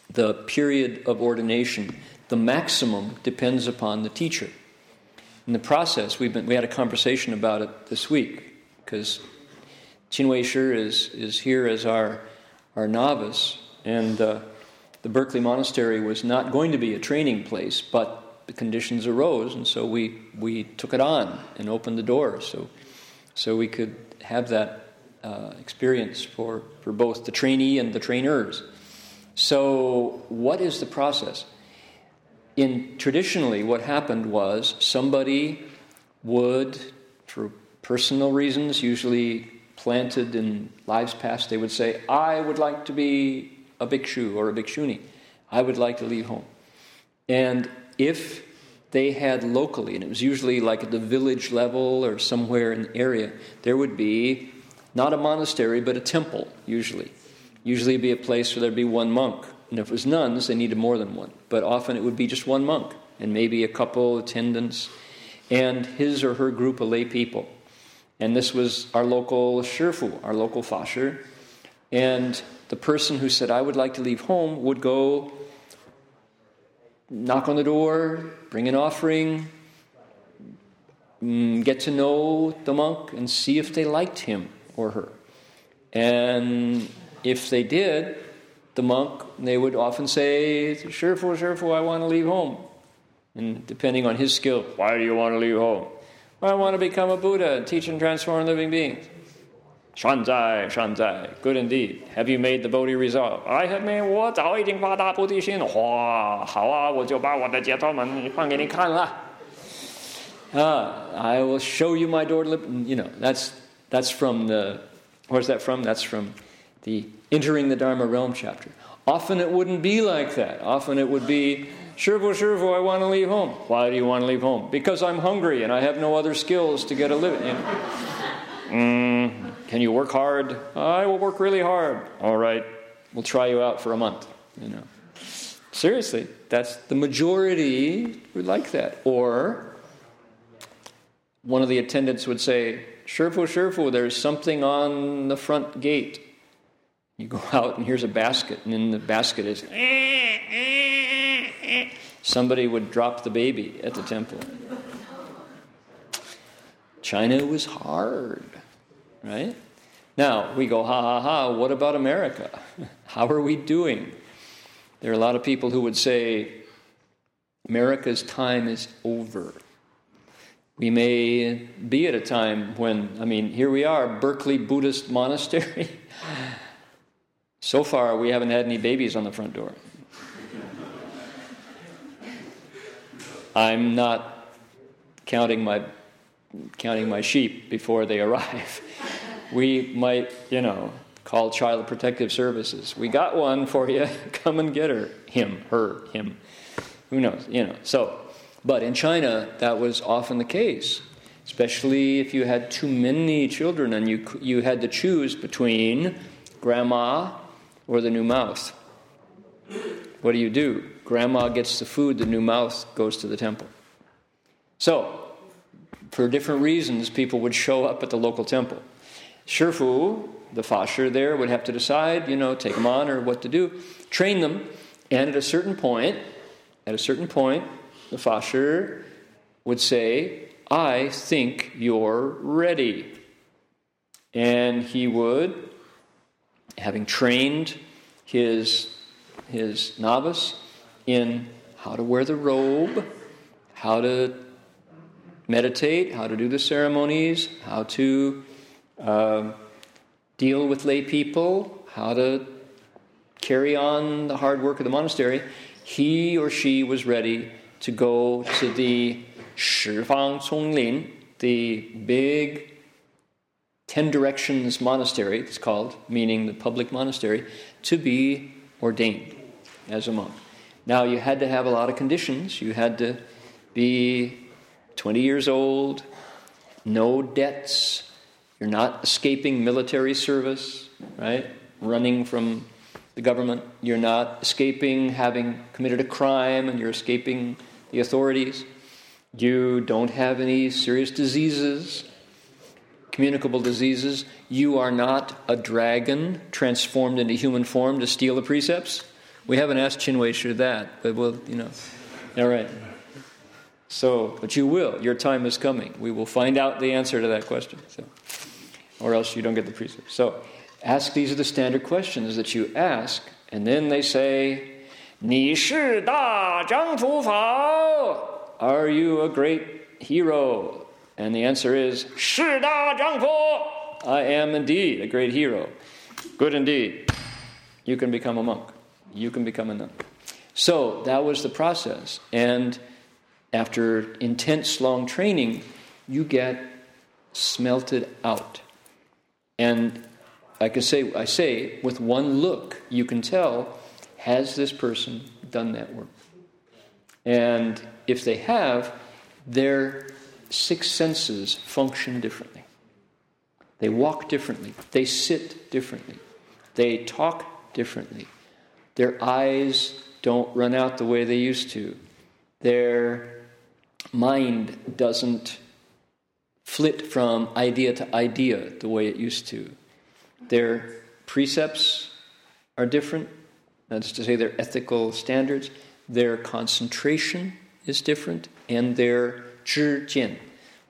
the period of ordination. The maximum depends upon the teacher. In the process, we've been, we had a conversation about it this week because Qin Wei Shi is, is here as our, our novice, and uh, the Berkeley Monastery was not going to be a training place, but the conditions arose, and so we, we took it on and opened the door so, so we could have that uh, experience for, for both the trainee and the trainers. So, what is the process? In traditionally, what happened was somebody would, for personal reasons, usually planted in lives past, they would say, I would like to be a bhikshu or a bhikshuni. I would like to leave home. And if they had locally, and it was usually like at the village level or somewhere in the area, there would be not a monastery, but a temple, usually, Usually, be a place where there'd be one monk. And if it was nuns, they needed more than one. But often it would be just one monk and maybe a couple attendants and his or her group of lay people. And this was our local shifu, our local fasher. And the person who said, I would like to leave home, would go knock on the door, bring an offering, mm, get to know the monk, and see if they liked him or her. And if they did, the monk, they would often say, Shifu, Shifu, I want to leave home. And depending on his skill, why do you want to leave home? Well, I want to become a Buddha and teach and transform living beings. Shanzai, Shanzai, good indeed. Have you made the Bodhi resolve? I have made. 我早已经发大菩提心。哇，好啊，我就把我的解脱门放给你看了。Ah, I will show you my door. You know, that's that's from the. Where's that from? That's from the entering the Dharma realm chapter. Often it wouldn't be like that. Often it would be, Shifu, Shifu, I want to leave home. Why do you want to leave home? Because I'm hungry and I have no other skills to get a living. You know? mm, can you work hard? I will work really hard. All right, we'll try you out for a month. You know, seriously, that's the majority would like that. Or one of the attendants would say, Shifu, Shifu, there's something on the front gate. You go out and here's a basket, and in the basket is somebody would drop the baby at the temple. China was hard, right? Now we go, ha ha ha, what about America? How are we doing? There are a lot of people who would say, America's time is over. We may be at a time when, I mean, here we are, Berkeley Buddhist Monastery. So far, we haven't had any babies on the front door. I'm not counting my counting my sheep before they arrive. We might, you know, call Child Protective Services. We got one for you. Come and get her. Him, her, him. Who knows? You know. So, but in China, that was often the case, especially if you had too many children and you you had to choose between grandma or the new mouse. What do you do? Grandma gets the food, the new mouth goes to the temple. So, for different reasons, people would show up at the local temple. Shifu, the fasher there, would have to decide, you know, take them on or what to do, train them, and at a certain point, at a certain point, the fasher would say, I think you're ready. And he would having trained his, his novice in how to wear the robe, how to meditate, how to do the ceremonies, how to uh, deal with lay people, how to carry on the hard work of the monastery, he or she was ready to go to the Shifang Conglin, the big Ten Directions Monastery, it's called, meaning the public monastery, to be ordained as a monk. Now, you had to have a lot of conditions. You had to be 20 years old, no debts, you're not escaping military service, right? Running from the government. You're not escaping having committed a crime and you're escaping the authorities. You don't have any serious diseases communicable diseases. You are not a dragon transformed into human form to steal the precepts. We haven't asked Qin Wei Shi that, but we'll, you know. All right. So, but you will. Your time is coming. We will find out the answer to that question. So, or else you don't get the precept. So, ask. These are the standard questions that you ask, and then they say, "Ni shi da zhang fu fao." Are you a great hero? And the answer is, "Shi da zhang fu." I am indeed a great hero. Good indeed. You can become a monk. You can become a nun. So that was the process. And after intense long training, you get smelted out. And I can say, I say, with one look, you can tell, has this person done that work? And if they have, they're six senses function differently. They walk differently. They sit differently. They talk differently. Their eyes don't run out the way they used to. Their mind doesn't flit from idea to idea the way it used to. Their precepts are different, that is to say, their ethical standards. Their concentration is different, and their zhijian,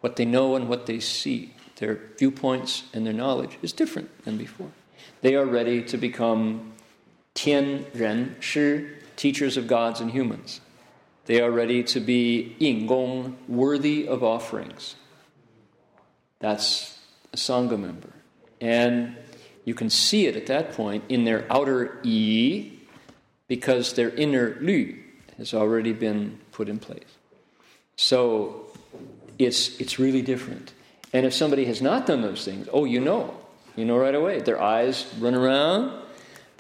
what they know and what they see, their viewpoints and their knowledge is different than before. They are ready to become tian ren shi, teachers of gods and humans. They are ready to be ying gong, worthy of offerings. That's a Sangha member. And you can see it at that point in their outer yi because their inner lü has already been put in place. So it's, it's really different. And if somebody has not done those things, oh, you know. You know right away. Their eyes run around,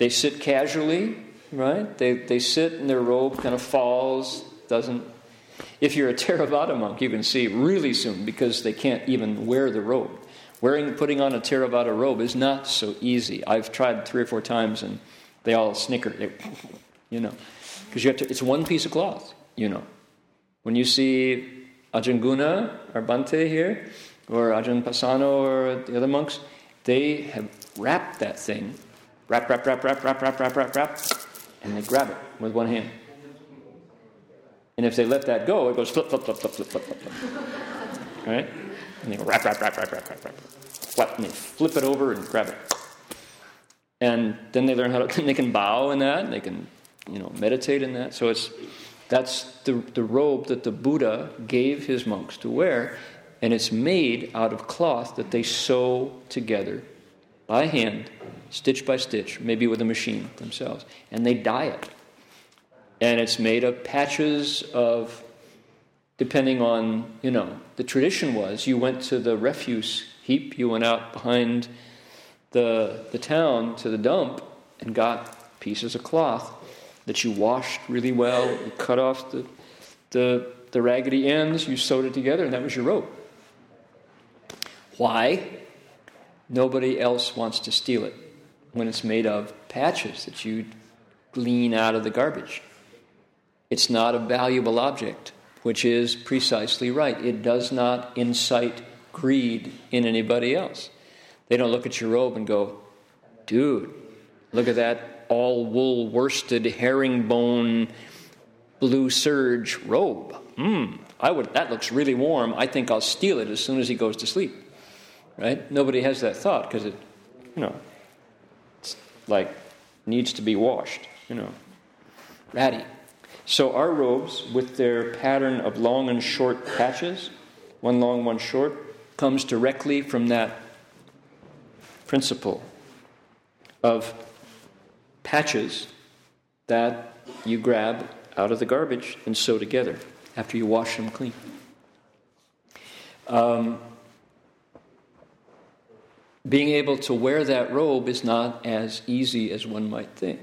they sit casually, right? They, they sit and their robe kind of falls, doesn't. If you're a Theravada monk, you can see really soon because they can't even wear the robe. Wearing, putting on a Theravada robe is not so easy. I've tried three or four times and they all snicker, they, you know, because you have to. It's one piece of cloth, you know. When you see Ajahn Guna or Bante here, or Ajahn Pasanno or the other monks, they have wrapped that thing, wrap, wrap, wrap, wrap, wrap, wrap, wrap, wrap, wrap, and they grab it with one hand. And if they let that go, it goes flip, flip, flip, flip, flip, flip, flip, flip. Right? And they go wrap, wrap, wrap, wrap, wrap, wrap, wrap. Flip, and they flip it over and grab it. And then they learn how to, they can bow in that, they can, you know, meditate in that. So it's, that's the, the robe that the Buddha gave his monks to wear, and it's made out of cloth that they sew together by hand, stitch by stitch, maybe with a machine themselves, and they dye it. And it's made of patches of, depending on, you know, the tradition was you went to the refuse heap, you went out behind the, the town to the dump and got pieces of cloth that you washed really well, you cut off the, the, the raggedy ends, you sewed it together, and that was your rope. Why? Nobody else wants to steal it when it's made of patches that you glean out of the garbage. It's not a valuable object, which is precisely right. It does not incite greed in anybody else. They don't look at your robe and go, dude, look at that all wool worsted herringbone blue serge robe. Hmm, I would that looks really warm. I think I'll steal it as soon as he goes to sleep right? Nobody has that thought because it, you know, like needs to be washed, you know, ratty. So our robes, with their pattern of long and short patches, one long, one short, comes directly from that principle of patches that you grab out of the garbage and sew together after you wash them clean. Um, being able to wear that robe is not as easy as one might think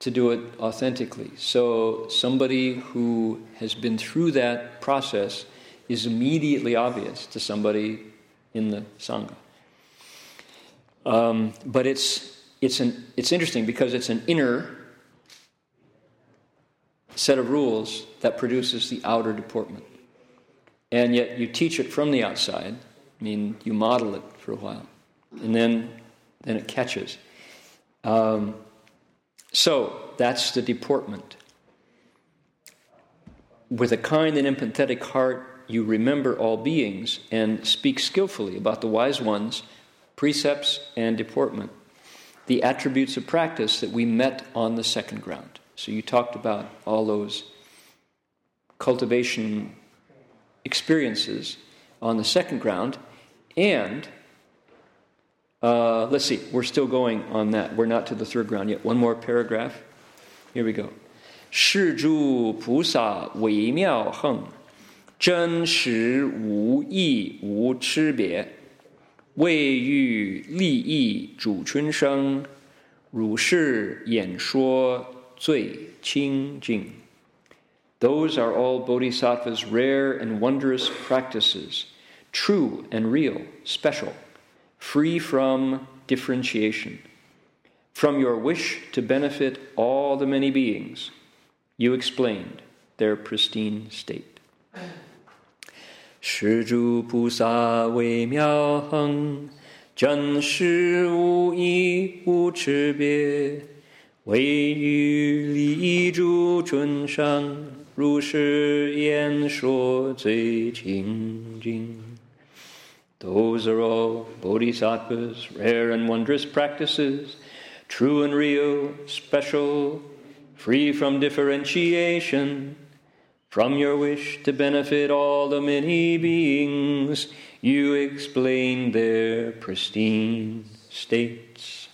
to do it authentically. So, somebody who has been through that process is immediately obvious to somebody in the Sangha. Um, but it's, it's, an, it's interesting because it's an inner set of rules that produces the outer deportment. And yet you teach it from the outside, I mean, you model it for a while and then then it catches. Um, so that's the deportment. With a kind and empathetic heart, you remember all beings and speak skillfully about the wise ones, precepts, and deportment, the attributes of practice that we met on the second ground. So you talked about all those cultivation experiences on the second ground, and uh, let's see, we're still going on that. We're not to the third ground yet. One more paragraph. Here we go. 是诸菩萨微妙横，真实无异无差别，为欲利益主春生，如是演说最清净。Those are all Bodhisattva's rare and wondrous practices, true and real, special free from differentiation, From your wish to benefit all the many beings, you explained their pristine state. 施主菩萨微妙恒，真实无异无差别，唯于利诸众生，如是言说最清净。 Those are all bodhisattvas, rare and wondrous practices, true and real, special, free from differentiation. From your wish to benefit all the many beings, you explain their pristine states.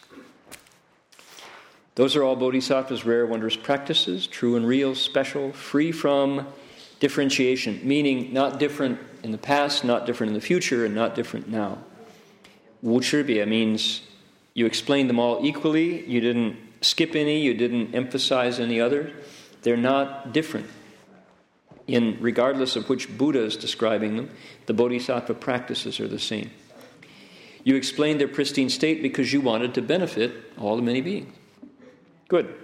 Those are all bodhisattvas' rare, wondrous practices, true and real, special, free from differentiation, meaning not different in the past, not different in the future, and not different now. Wu means you explained them all equally, you didn't skip any, you didn't emphasize any other. They're not different in regardless of which Buddha is describing them, the bodhisattva practices are the same. You explained their pristine state because you wanted to benefit all the many beings. Good.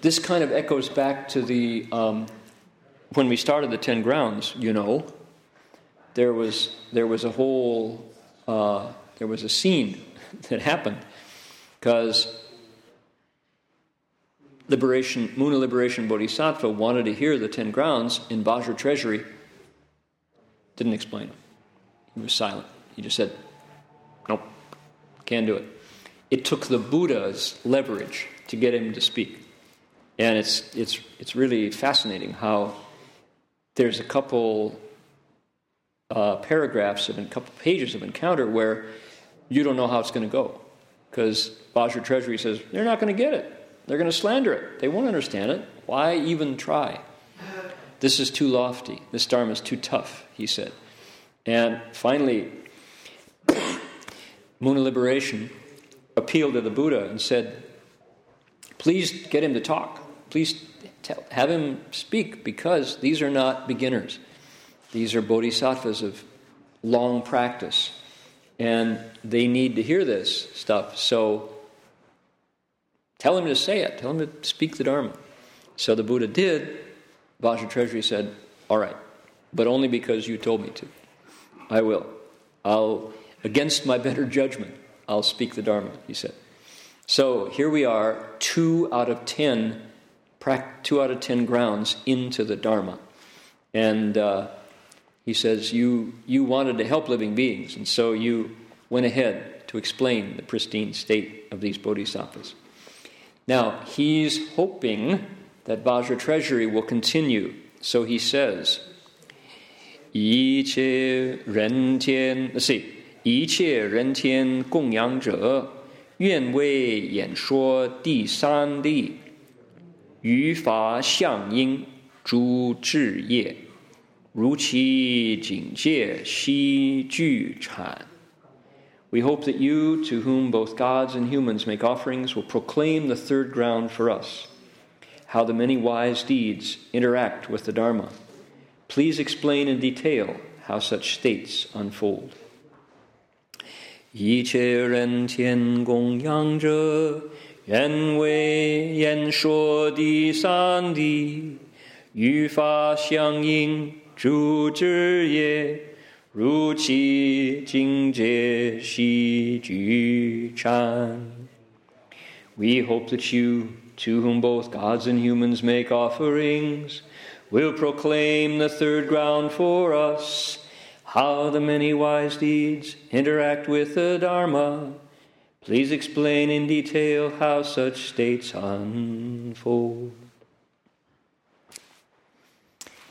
This kind of echoes back to the um, when we started the ten grounds. You know, there was there was a whole uh, there was a scene that happened because liberation, Moon of Liberation Bodhisattva wanted to hear the ten grounds in Vajra Treasury, didn't explain. He was silent. He just said, Nope, can't do it. It took the Buddha's leverage to get him to speak. And it's, it's, it's really fascinating how there's a couple uh, paragraphs of a couple pages of encounter where you don't know how it's going to go. Because Vajra Treasury says, they're not going to get it. They're going to slander it. They won't understand it. Why even try? This is too lofty. This Dharma is too tough, he said. And finally, Moon of Liberation appealed to the Buddha and said, Please get him to talk. Please tell, have him speak because these are not beginners. These are bodhisattvas of long practice. And they need to hear this stuff. So Tell him to say it. Tell him to speak the Dharma. So the Buddha did. Vajra Treasury said, All right, but only because you told me to. I will. I'll, against my better judgment, I'll speak the Dharma, he said. So here we are, two out of ten, two out of ten grounds into the Dharma. And uh, he says, you, you wanted to help living beings, and so you went ahead to explain the pristine state of these bodhisattvas. Now, he's hoping that Vajra Treasury will continue. So he says, 一切人天, let's see, 一切人天供养者，愿为演说第三例， 于法相应诸智业，如其境界悉具产。we hope that you, to whom both gods and humans make offerings, will proclaim the third ground for us how the many wise deeds interact with the Dharma. Please explain in detail how such states unfold. 一切人天供养者， 愿为言说第三谛，与法相应，诸智业。如其境界悉具禅. We hope that you, to whom both gods and humans make offerings, will proclaim the third ground for us, how the many wise deeds interact with the Dharma. Please explain in detail how such states unfold.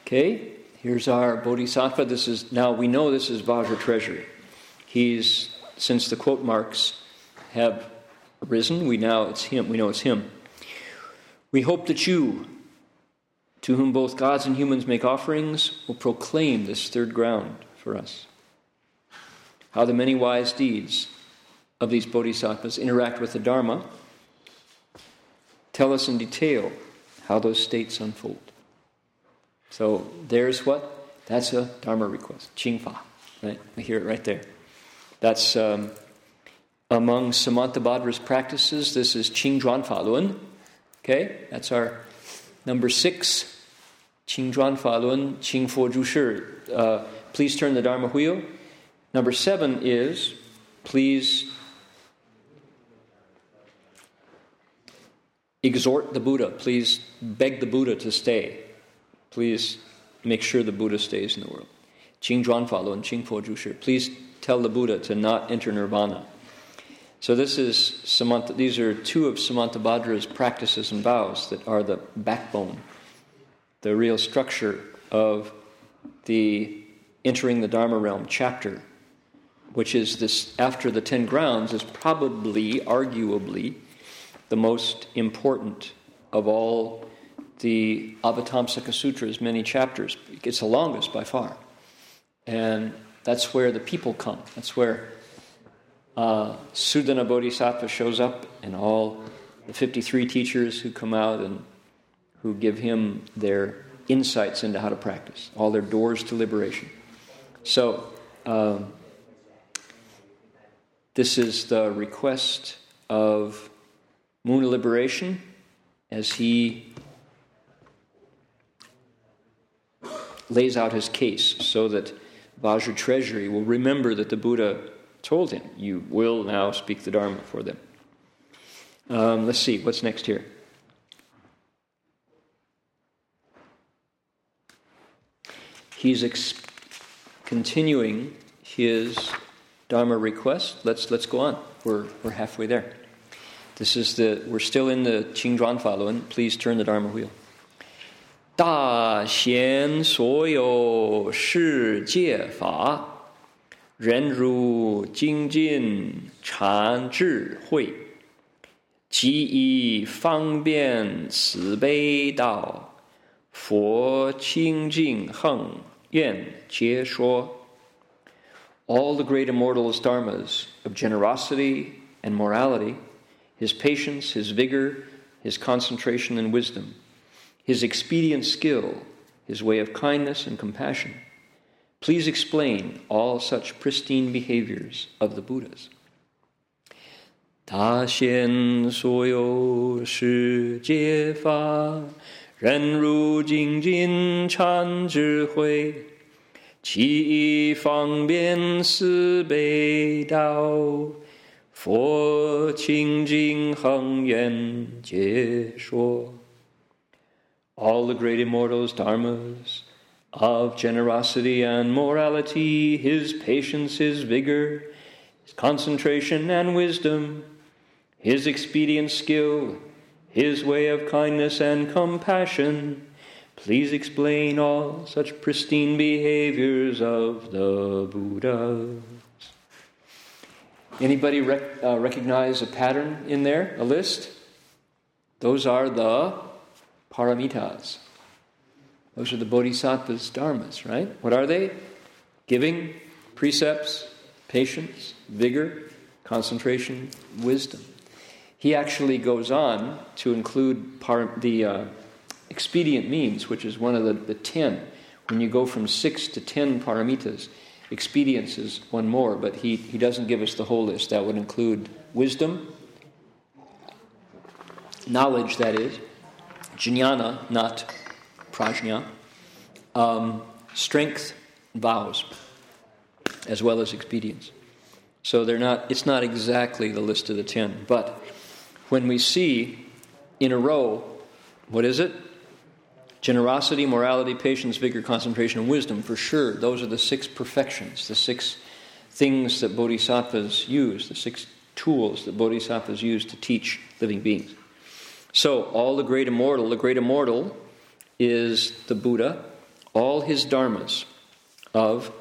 Okay? Here's our bodhisattva. This is now we know this is Vajra Treasury. He's since the quote marks have arisen, we now it's him. We know it's him. We hope that you, to whom both gods and humans make offerings, will proclaim this third ground for us. How the many wise deeds of these bodhisattvas interact with the Dharma. Tell us in detail how those states unfold. So there's what? That's a Dharma request. Qingfa. Right? We hear it right there. That's um, among Samantabhadra's practices, this is Qingzhuan Falun. Okay, that's our number six. Qingzhuan Falun, Qing Fo Uh, please turn the Dharma wheel. Number seven is please exhort the Buddha. Please beg the Buddha to stay. Please make sure the Buddha stays in the world. Qing Zhuan and Qing Fo Zhu Please tell the Buddha to not enter nirvana. So this is Samanta, these are two of Samantabhadra's practices and vows that are the backbone, the real structure of the entering the Dharma realm chapter, which is this after the ten grounds is probably, arguably, the most important of all the Avatamsaka Sutra's many chapters. It's the longest by far. And that's where the people come. That's where uh, Sudhana Bodhisattva shows up and all the 53 teachers who come out and who give him their insights into how to practice, all their doors to liberation. So, um, this is the request of Moon of Liberation as he lays out his case so that Vajra Treasury will remember that the Buddha told him, You will now speak the Dharma for them. Um, let's see, what's next here? He's ex- continuing his Dharma request. Let's, let's go on. We're, we're halfway there. This is the we're still in the Qingzhuan Falun. Please turn the Dharma wheel. 大贤所有世界法，人如精进禅智慧，即以方便慈悲道，佛清净恒愿皆说。All the great immortals dharmas of generosity and morality his patience, his vigor, his concentration and wisdom his expedient skill, his way of kindness and compassion. Please explain all such pristine behaviors of the Buddhas. 大贤所有世界法，人如精进禅智慧，其方便思悲道， 佛清净恒愿解说。all the great immortals, dharmas, of generosity and morality, his patience, his vigor, his concentration and wisdom, his expedient skill, his way of kindness and compassion. Please explain all such pristine behaviors of the Buddhas. Anybody rec- uh, recognize a pattern in there, a list? Those are the paramitas. Those are the bodhisattva's dharmas, right? What are they? Giving, precepts, patience, vigor, concentration, wisdom. He actually goes on to include par- the uh, expedient means, which is one of the, the ten. When you go from six to ten paramitas, expedience is one more, but he, he doesn't give us the whole list. That would include wisdom, knowledge, that is, jnana, not prajna, um, strength, vows, as well as expedience. So they're not, it's not exactly the list of the ten. But when we see in a row, what is it? Generosity, morality, patience, vigor, concentration, and wisdom, for sure, those are the six perfections, the six things that bodhisattvas use, the six tools that bodhisattvas use to teach living beings. So, all the great immortal, the great immortal is the Buddha, all his dharmas of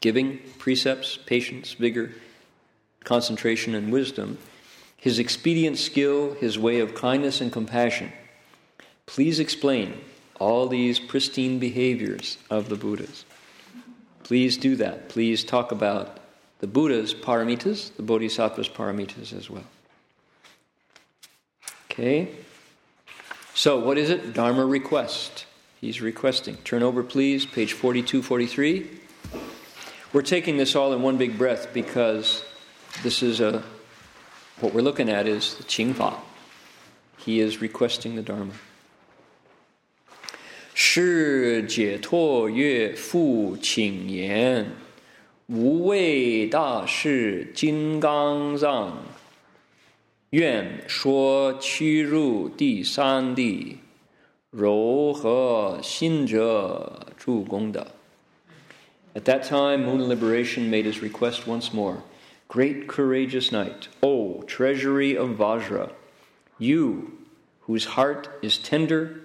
giving, precepts, patience, vigor, concentration, and wisdom, his expedient skill, his way of kindness and compassion. Please explain all these pristine behaviors of the Buddhas. Please do that. Please talk about the Buddha's paramitas, the Bodhisattva's paramitas as well. Okay? So, what is it? Dharma request. He's requesting. Turn over, please, page 42, 43. We're taking this all in one big breath because this is a what we're looking at is the Qingfa. He is requesting the Dharma. 是解脱乐复请言，无畏大士金刚藏，愿说屈入第三地，柔和心者助功德。At that time, Moon Liberation made his request once more. Great courageous knight, O treasury of Vajra, you whose heart is tender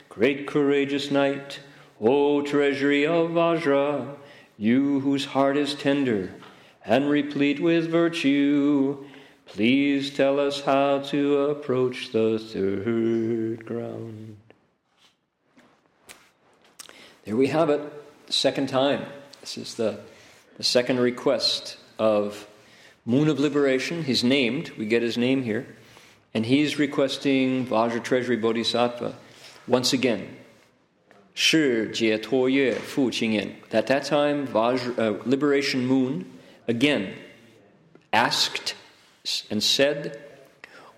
Great courageous knight, O treasury of Vajra, you whose heart is tender and replete with virtue, please tell us how to approach the third ground. There we have it, second time. This is the, the second request of Moon of Liberation. He's named, we get his name here. And he's requesting Vajra Treasury Bodhisattva once again. Shi Jietuoyue Fu Qing Yin. At that time, Vajra, uh, Liberation Moon again asked and said,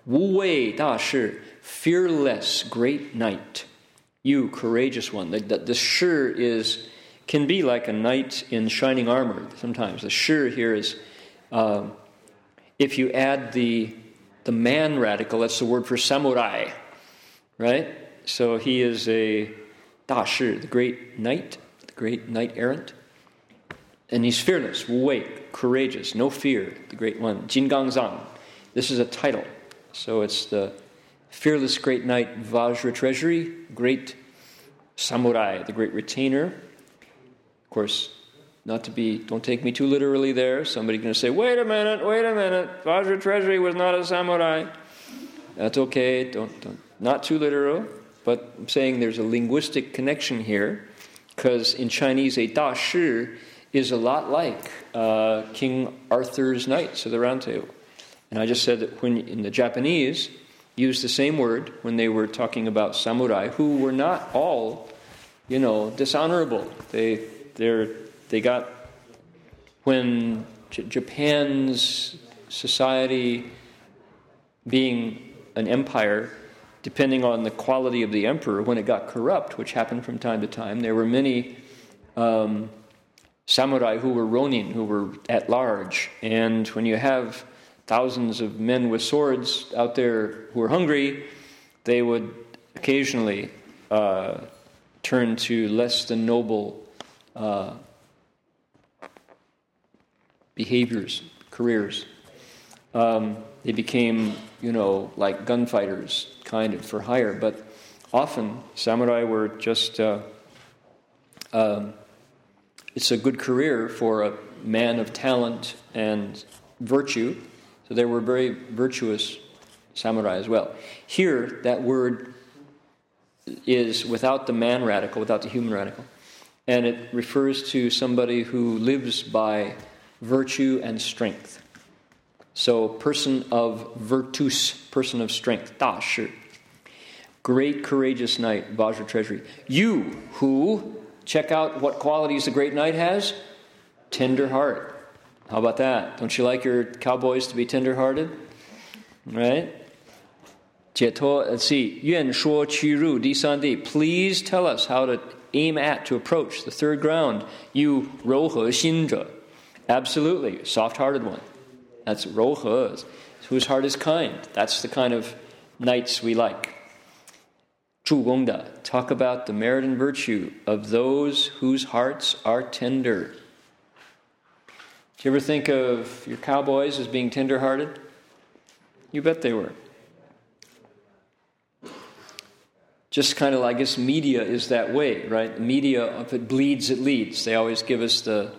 Wu Wei Da Shi, fearless great knight, you courageous one. The, the, the is can be like a knight in shining armor sometimes. The shi here is, uh, if you add the, the man radical, that's the word for samurai, right? So he is a da shi, the great knight, the great knight errant. And he's fearless, wake, courageous, no fear, the great one. Jin Gang Zhang. This is a title. So it's the fearless great knight Vajra Treasury, great samurai, the great retainer Of course, not to be, don't take me too literally there. Somebody's going to say, wait a minute, wait a minute, Vajra Treasury was not a samurai. That's okay, don't, don't, not too literal, but I'm saying there's a linguistic connection here, because in Chinese, a da shi is a lot like uh, King Arthur's Knights of the Round Table. And I just said that when in the Japanese, used the same word when they were talking about samurai, who were not all, you know, dishonorable. They they're, they got, when J- Japan's society being an empire, depending on the quality of the emperor, when it got corrupt, which happened from time to time, there were many um, samurai who were ronin, who were at large. And when you have thousands of men with swords out there who are hungry, they would occasionally uh, turn to less than noble uh, behaviors, careers. Um, they became, you know, like gunfighters, kind of for hire. But often, samurai were just. Uh, um, it's a good career for a man of talent and virtue. So they were very virtuous samurai as well. Here, that word is without the man radical, without the human radical and it refers to somebody who lives by virtue and strength. So, person of virtus, person of strength, Da Shi. Great courageous knight, Vajra Treasury. You who, check out what qualities the great knight has tender heart. How about that? Don't you like your cowboys to be tender hearted? Right? let's see, Yuan Shuo Qi Ru, Di San Di, please tell us how to aim at, to approach the third ground, you Rohe Xinzhe. Absolutely, soft hearted one. That's rojas, whose heart is kind. That's the kind of knights we like. Chugongda, talk about the merit and virtue of those whose hearts are tender. Do you ever think of your cowboys as being tender hearted? You bet they were. Just kind of, I guess, media is that way, right? Media, if it bleeds, it leads. They always give us the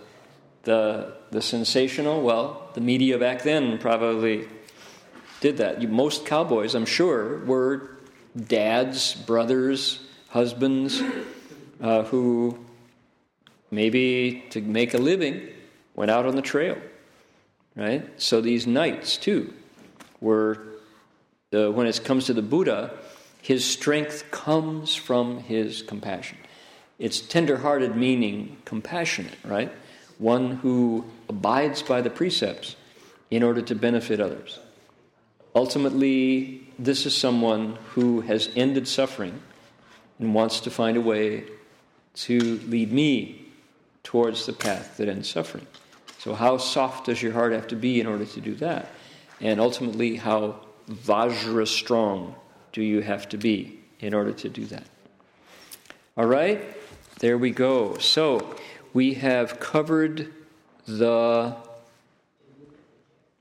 the, the sensational. Well, the media back then probably did that. You, most cowboys, I'm sure, were dads, brothers, husbands uh, who maybe to make a living went out on the trail, right? So these knights too were when it comes to the Buddha, his strength comes from his compassion. It's tender-hearted meaning compassionate, right? One who abides by the precepts in order to benefit others. Ultimately, this is someone who has ended suffering and wants to find a way to lead me towards the path that ends suffering. So, how soft does your heart have to be in order to do that? And ultimately, how Vajra strong do you have to be in order to do that? All right, there we go. So, we have covered the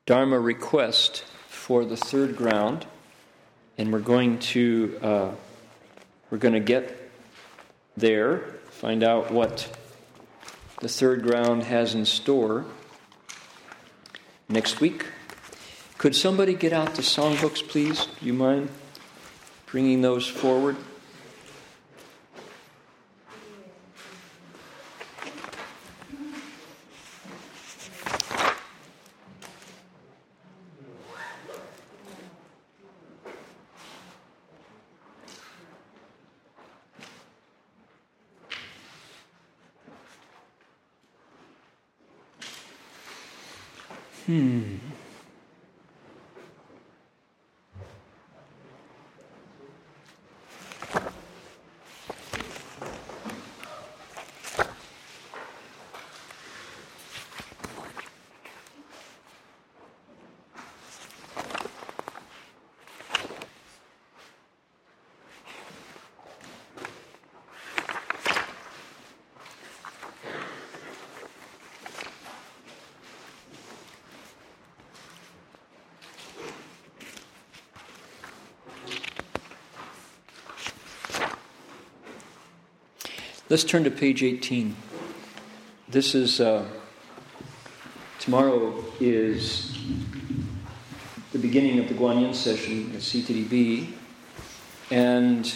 Dharma request for the third ground, and we're going to uh, we're going to get there, find out what the third ground has in store next week. Could somebody get out the songbooks, please? Do you mind bringing those forward? Hmm. Let's turn to page 18. This is, uh, tomorrow is the beginning of the Guanyin session at CTTB, and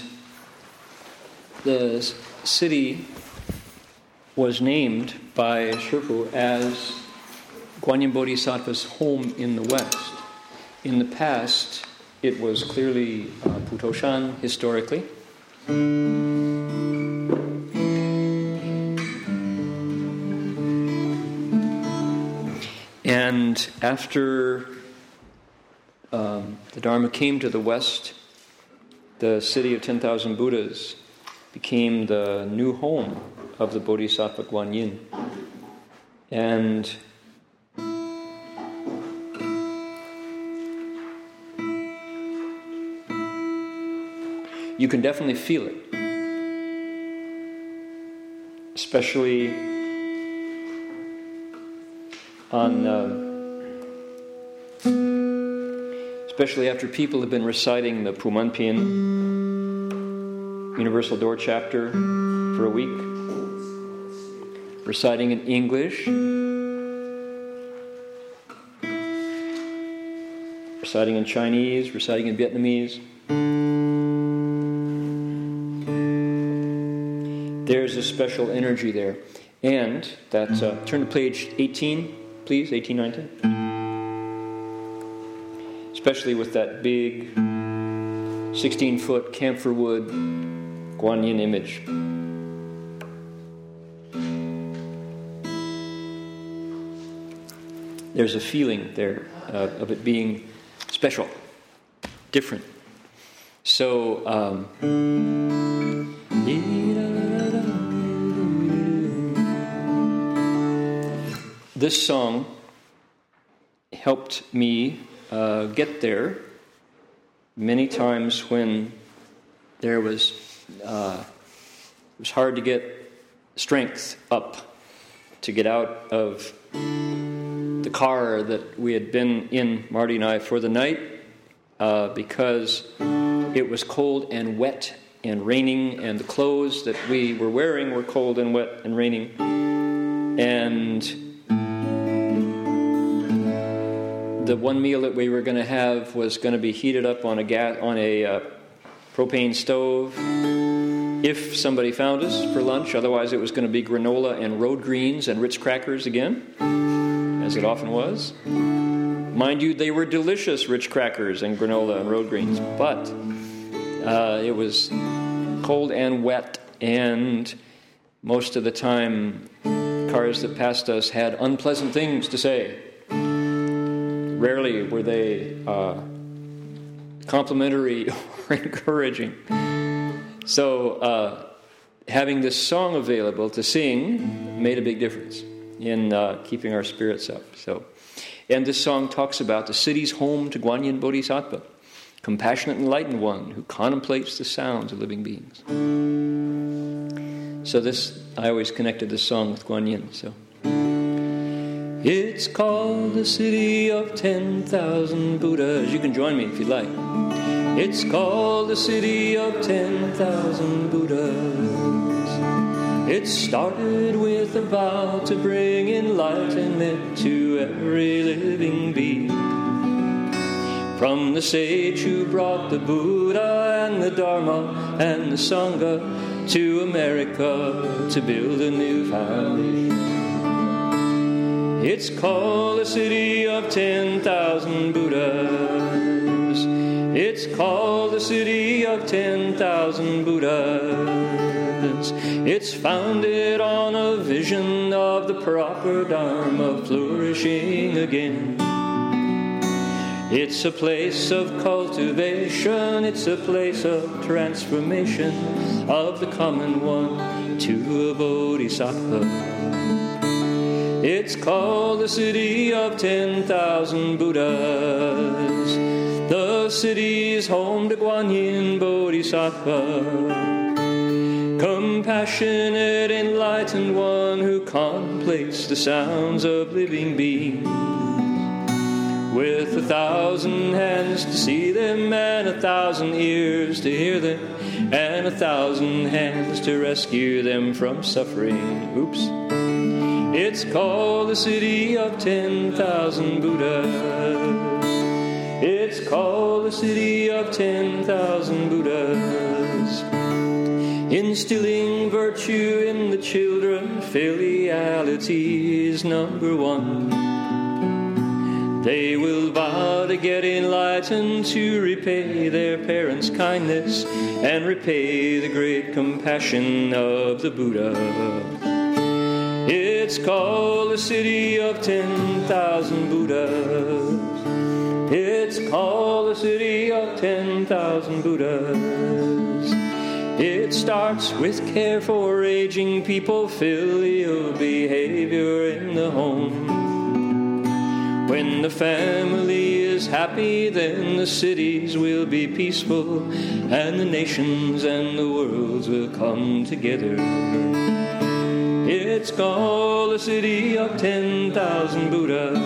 the city was named by Shifu as Guanyin Bodhisattva's home in the West. In the past, it was clearly uh, Putuoshan historically. After um, the Dharma came to the West, the city of 10,000 Buddhas became the new home of the Bodhisattva Guanyin. And you can definitely feel it, especially on, uh, especially after people have been reciting the Pumenpin Universal Door chapter for a week, reciting in English, reciting in Chinese, reciting in Vietnamese. There's a special energy there. And that, uh, turn to page 18 please, 1819? Especially with that big 16 foot camphor wood Guanyin image. There's a feeling there uh, of it being special, different. So, um, this song helped me uh, get there many times when there was uh, it was hard to get strength up to get out of the car that we had been in Marty and I for the night uh, because it was cold and wet and raining and the clothes that we were wearing were cold and wet and raining. And the one meal that we were going to have was going to be heated up on a gas on a uh, propane stove. If somebody found us for lunch, otherwise it was going to be granola and road greens and Ritz crackers again, as it often was. Mind you, they were delicious Ritz crackers and granola and road greens, but uh, it was cold and wet, and most of the time, cars that passed us had unpleasant things to say. Rarely were they uh, complimentary or encouraging. So, uh, having this song available to sing made a big difference in uh, keeping our spirits up. So, and this song talks about the city's home to Guanyin Bodhisattva, compassionate enlightened one who contemplates the sounds of living beings. So this, I always connected this song with Guanyin. So. It's called the city of 10,000 Buddhas. You can join me if you'd like. It's called the city of 10,000 Buddhas. It started with a vow to bring enlightenment to every living being. From the sage who brought the Buddha and the Dharma and the Sangha to America to build a new foundation. It's called the city of 10,000 Buddhas. It's called the city of 10,000 Buddhas. It's founded on a vision of the proper Dharma flourishing again. It's a place of cultivation, it's a place of transformation of the common one to a bodhisattva. It's called the city of 10,000 Buddhas. The city's home to Guanyin Bodhisattva. Compassionate, enlightened one who contemplates the sounds of living beings with a thousand hands to see them, and a thousand ears to hear them, and a thousand hands to rescue them from suffering. Oops. It's called the city of 10,000 Buddhas. It's called the city of 10,000 Buddhas. Instilling virtue in the children, filiality is number one. They will vow to get enlightened to repay their parents' kindness and repay the great compassion of the Buddha. It's called the city of 10,000 Buddhas. It's called the city of 10,000 Buddhas. It starts with care for aging people, filial behavior in the home. When the family is happy, then the cities will be peaceful, and the nations and the worlds will come together. It's called the city of 10,000 Buddhas.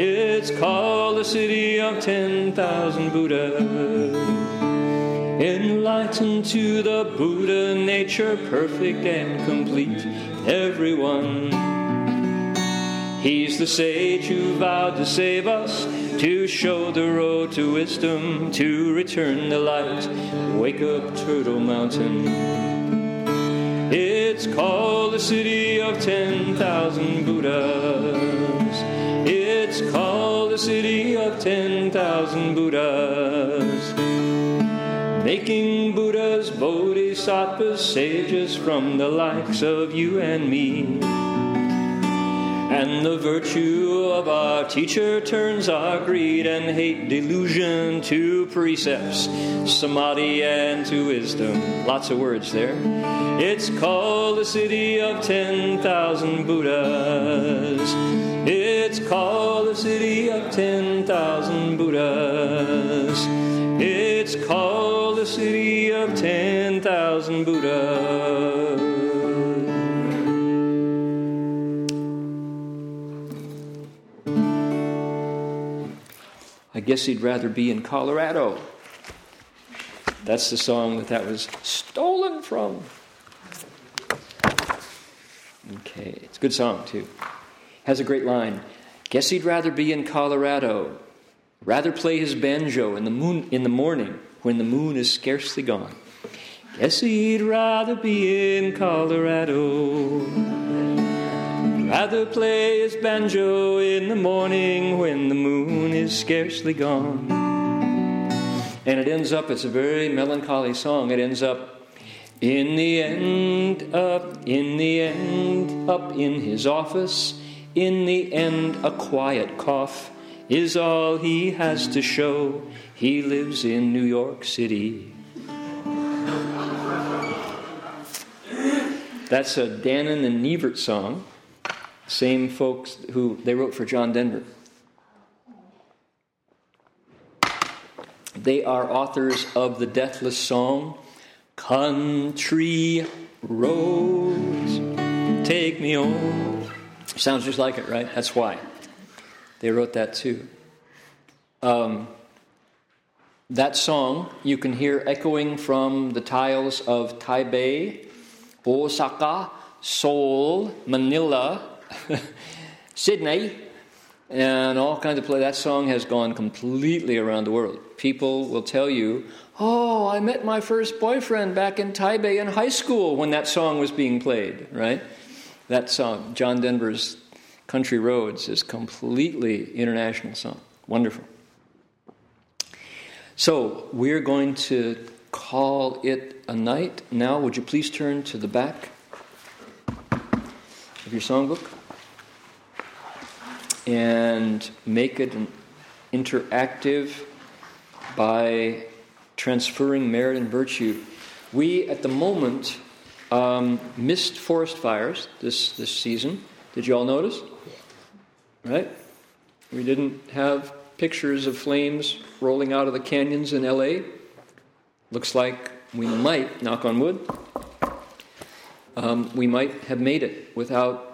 It's called the city of 10,000 Buddhas. Enlightened to the Buddha nature, perfect and complete, everyone. He's the sage who vowed to save us, to show the road to wisdom, to return the light. Wake up, Turtle Mountain. It's called the city of 10,000 Buddhas. It's called the city of 10,000 Buddhas. Making Buddhas, Bodhisattvas, sages from the likes of you and me. And the virtue of our teacher turns our greed and hate delusion to precepts, samadhi and to wisdom. Lots of words there. It's called the city of 10,000 Buddhas. It's called the city of 10,000 Buddhas. It's called the city of 10,000 Buddhas. Guess he'd rather be in Colorado. That's the song that that was stolen from. Okay, it's a good song too. Has a great line. Guess he'd rather be in Colorado, rather play his banjo in the, moon, in the morning when the moon is scarcely gone. Guess he'd rather be in Colorado. Rather play his banjo in the morning when the moon is scarcely gone. And it ends up, it's a very melancholy song. It ends up, in the end, up, in the end, up in his office. In the end, a quiet cough is all he has to show. He lives in New York City. That's a Danoff and Nivert song. Same folks who they wrote for John Denver. They are authors of the deathless song, Country Roads, Take Me Home. Sounds just like it, right? That's why. They wrote that too. Um, that song you can hear echoing from the tiles of Taipei, Osaka, Seoul, Manila, Sydney, and all kinds of places. That song has gone completely around the world. People will tell you, Oh, I met my first boyfriend back in Taipei in high school when that song was being played, right? That song, John Denver's Country Roads, is completely international song. Wonderful. So we're going to call it a night. Now, would you please turn to the back of your songbook and make it interactive by transferring merit and virtue. We, at the moment, um, missed forest fires this, this season. Did you all notice? Right? We didn't have pictures of flames rolling out of the canyons in LA. Looks like we might, knock on wood, um, we might have made it without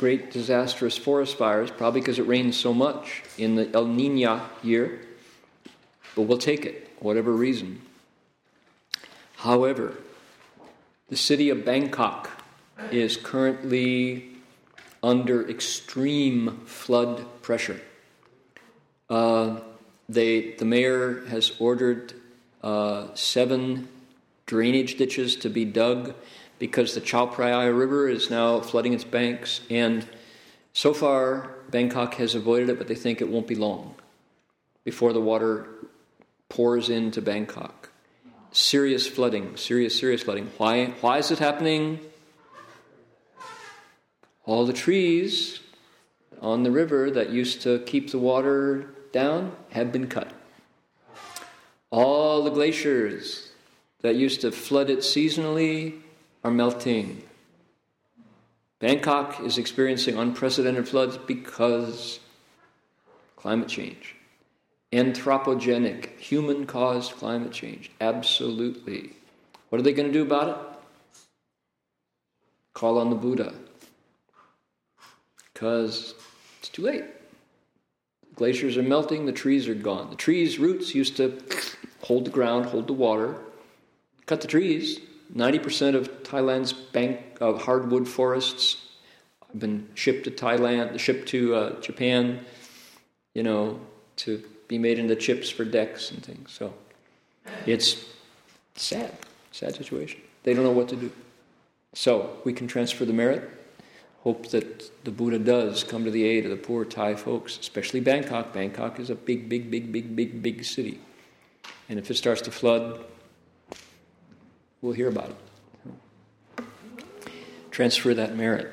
great disastrous forest fires, probably because it rains so much in the El Nino year. But we'll take it, whatever reason. However, the city of Bangkok is currently under extreme flood pressure. Uh, they, the mayor has ordered uh, seven drainage ditches to be dug because the Chao Phraya River is now flooding its banks, and so far Bangkok has avoided it, but they think it won't be long before the water pours into Bangkok. Serious flooding, serious, serious flooding. Why, why is it happening? All the trees on the river that used to keep the water down have been cut. All the glaciers that used to flood it seasonally are melting. Bangkok is experiencing unprecedented floods because climate change. Anthropogenic, human caused climate change. Absolutely. What are they going to do about it? Call on the Buddha. Because it's too late. Glaciers are melting, the trees are gone. The trees' roots used to hold the ground, hold the water. Cut the trees. 90% of Thailand's bank of hardwood forests have been shipped to Thailand, shipped to uh, Japan, you know, to be made into chips for decks and things. So it's sad, sad situation. They don't know what to do. So we can transfer the merit. Hope that the Buddha does come to the aid of the poor Thai folks, especially Bangkok. Bangkok is a big, big, big, big, big, big city. And if it starts to flood, we'll hear about it. Transfer that merit.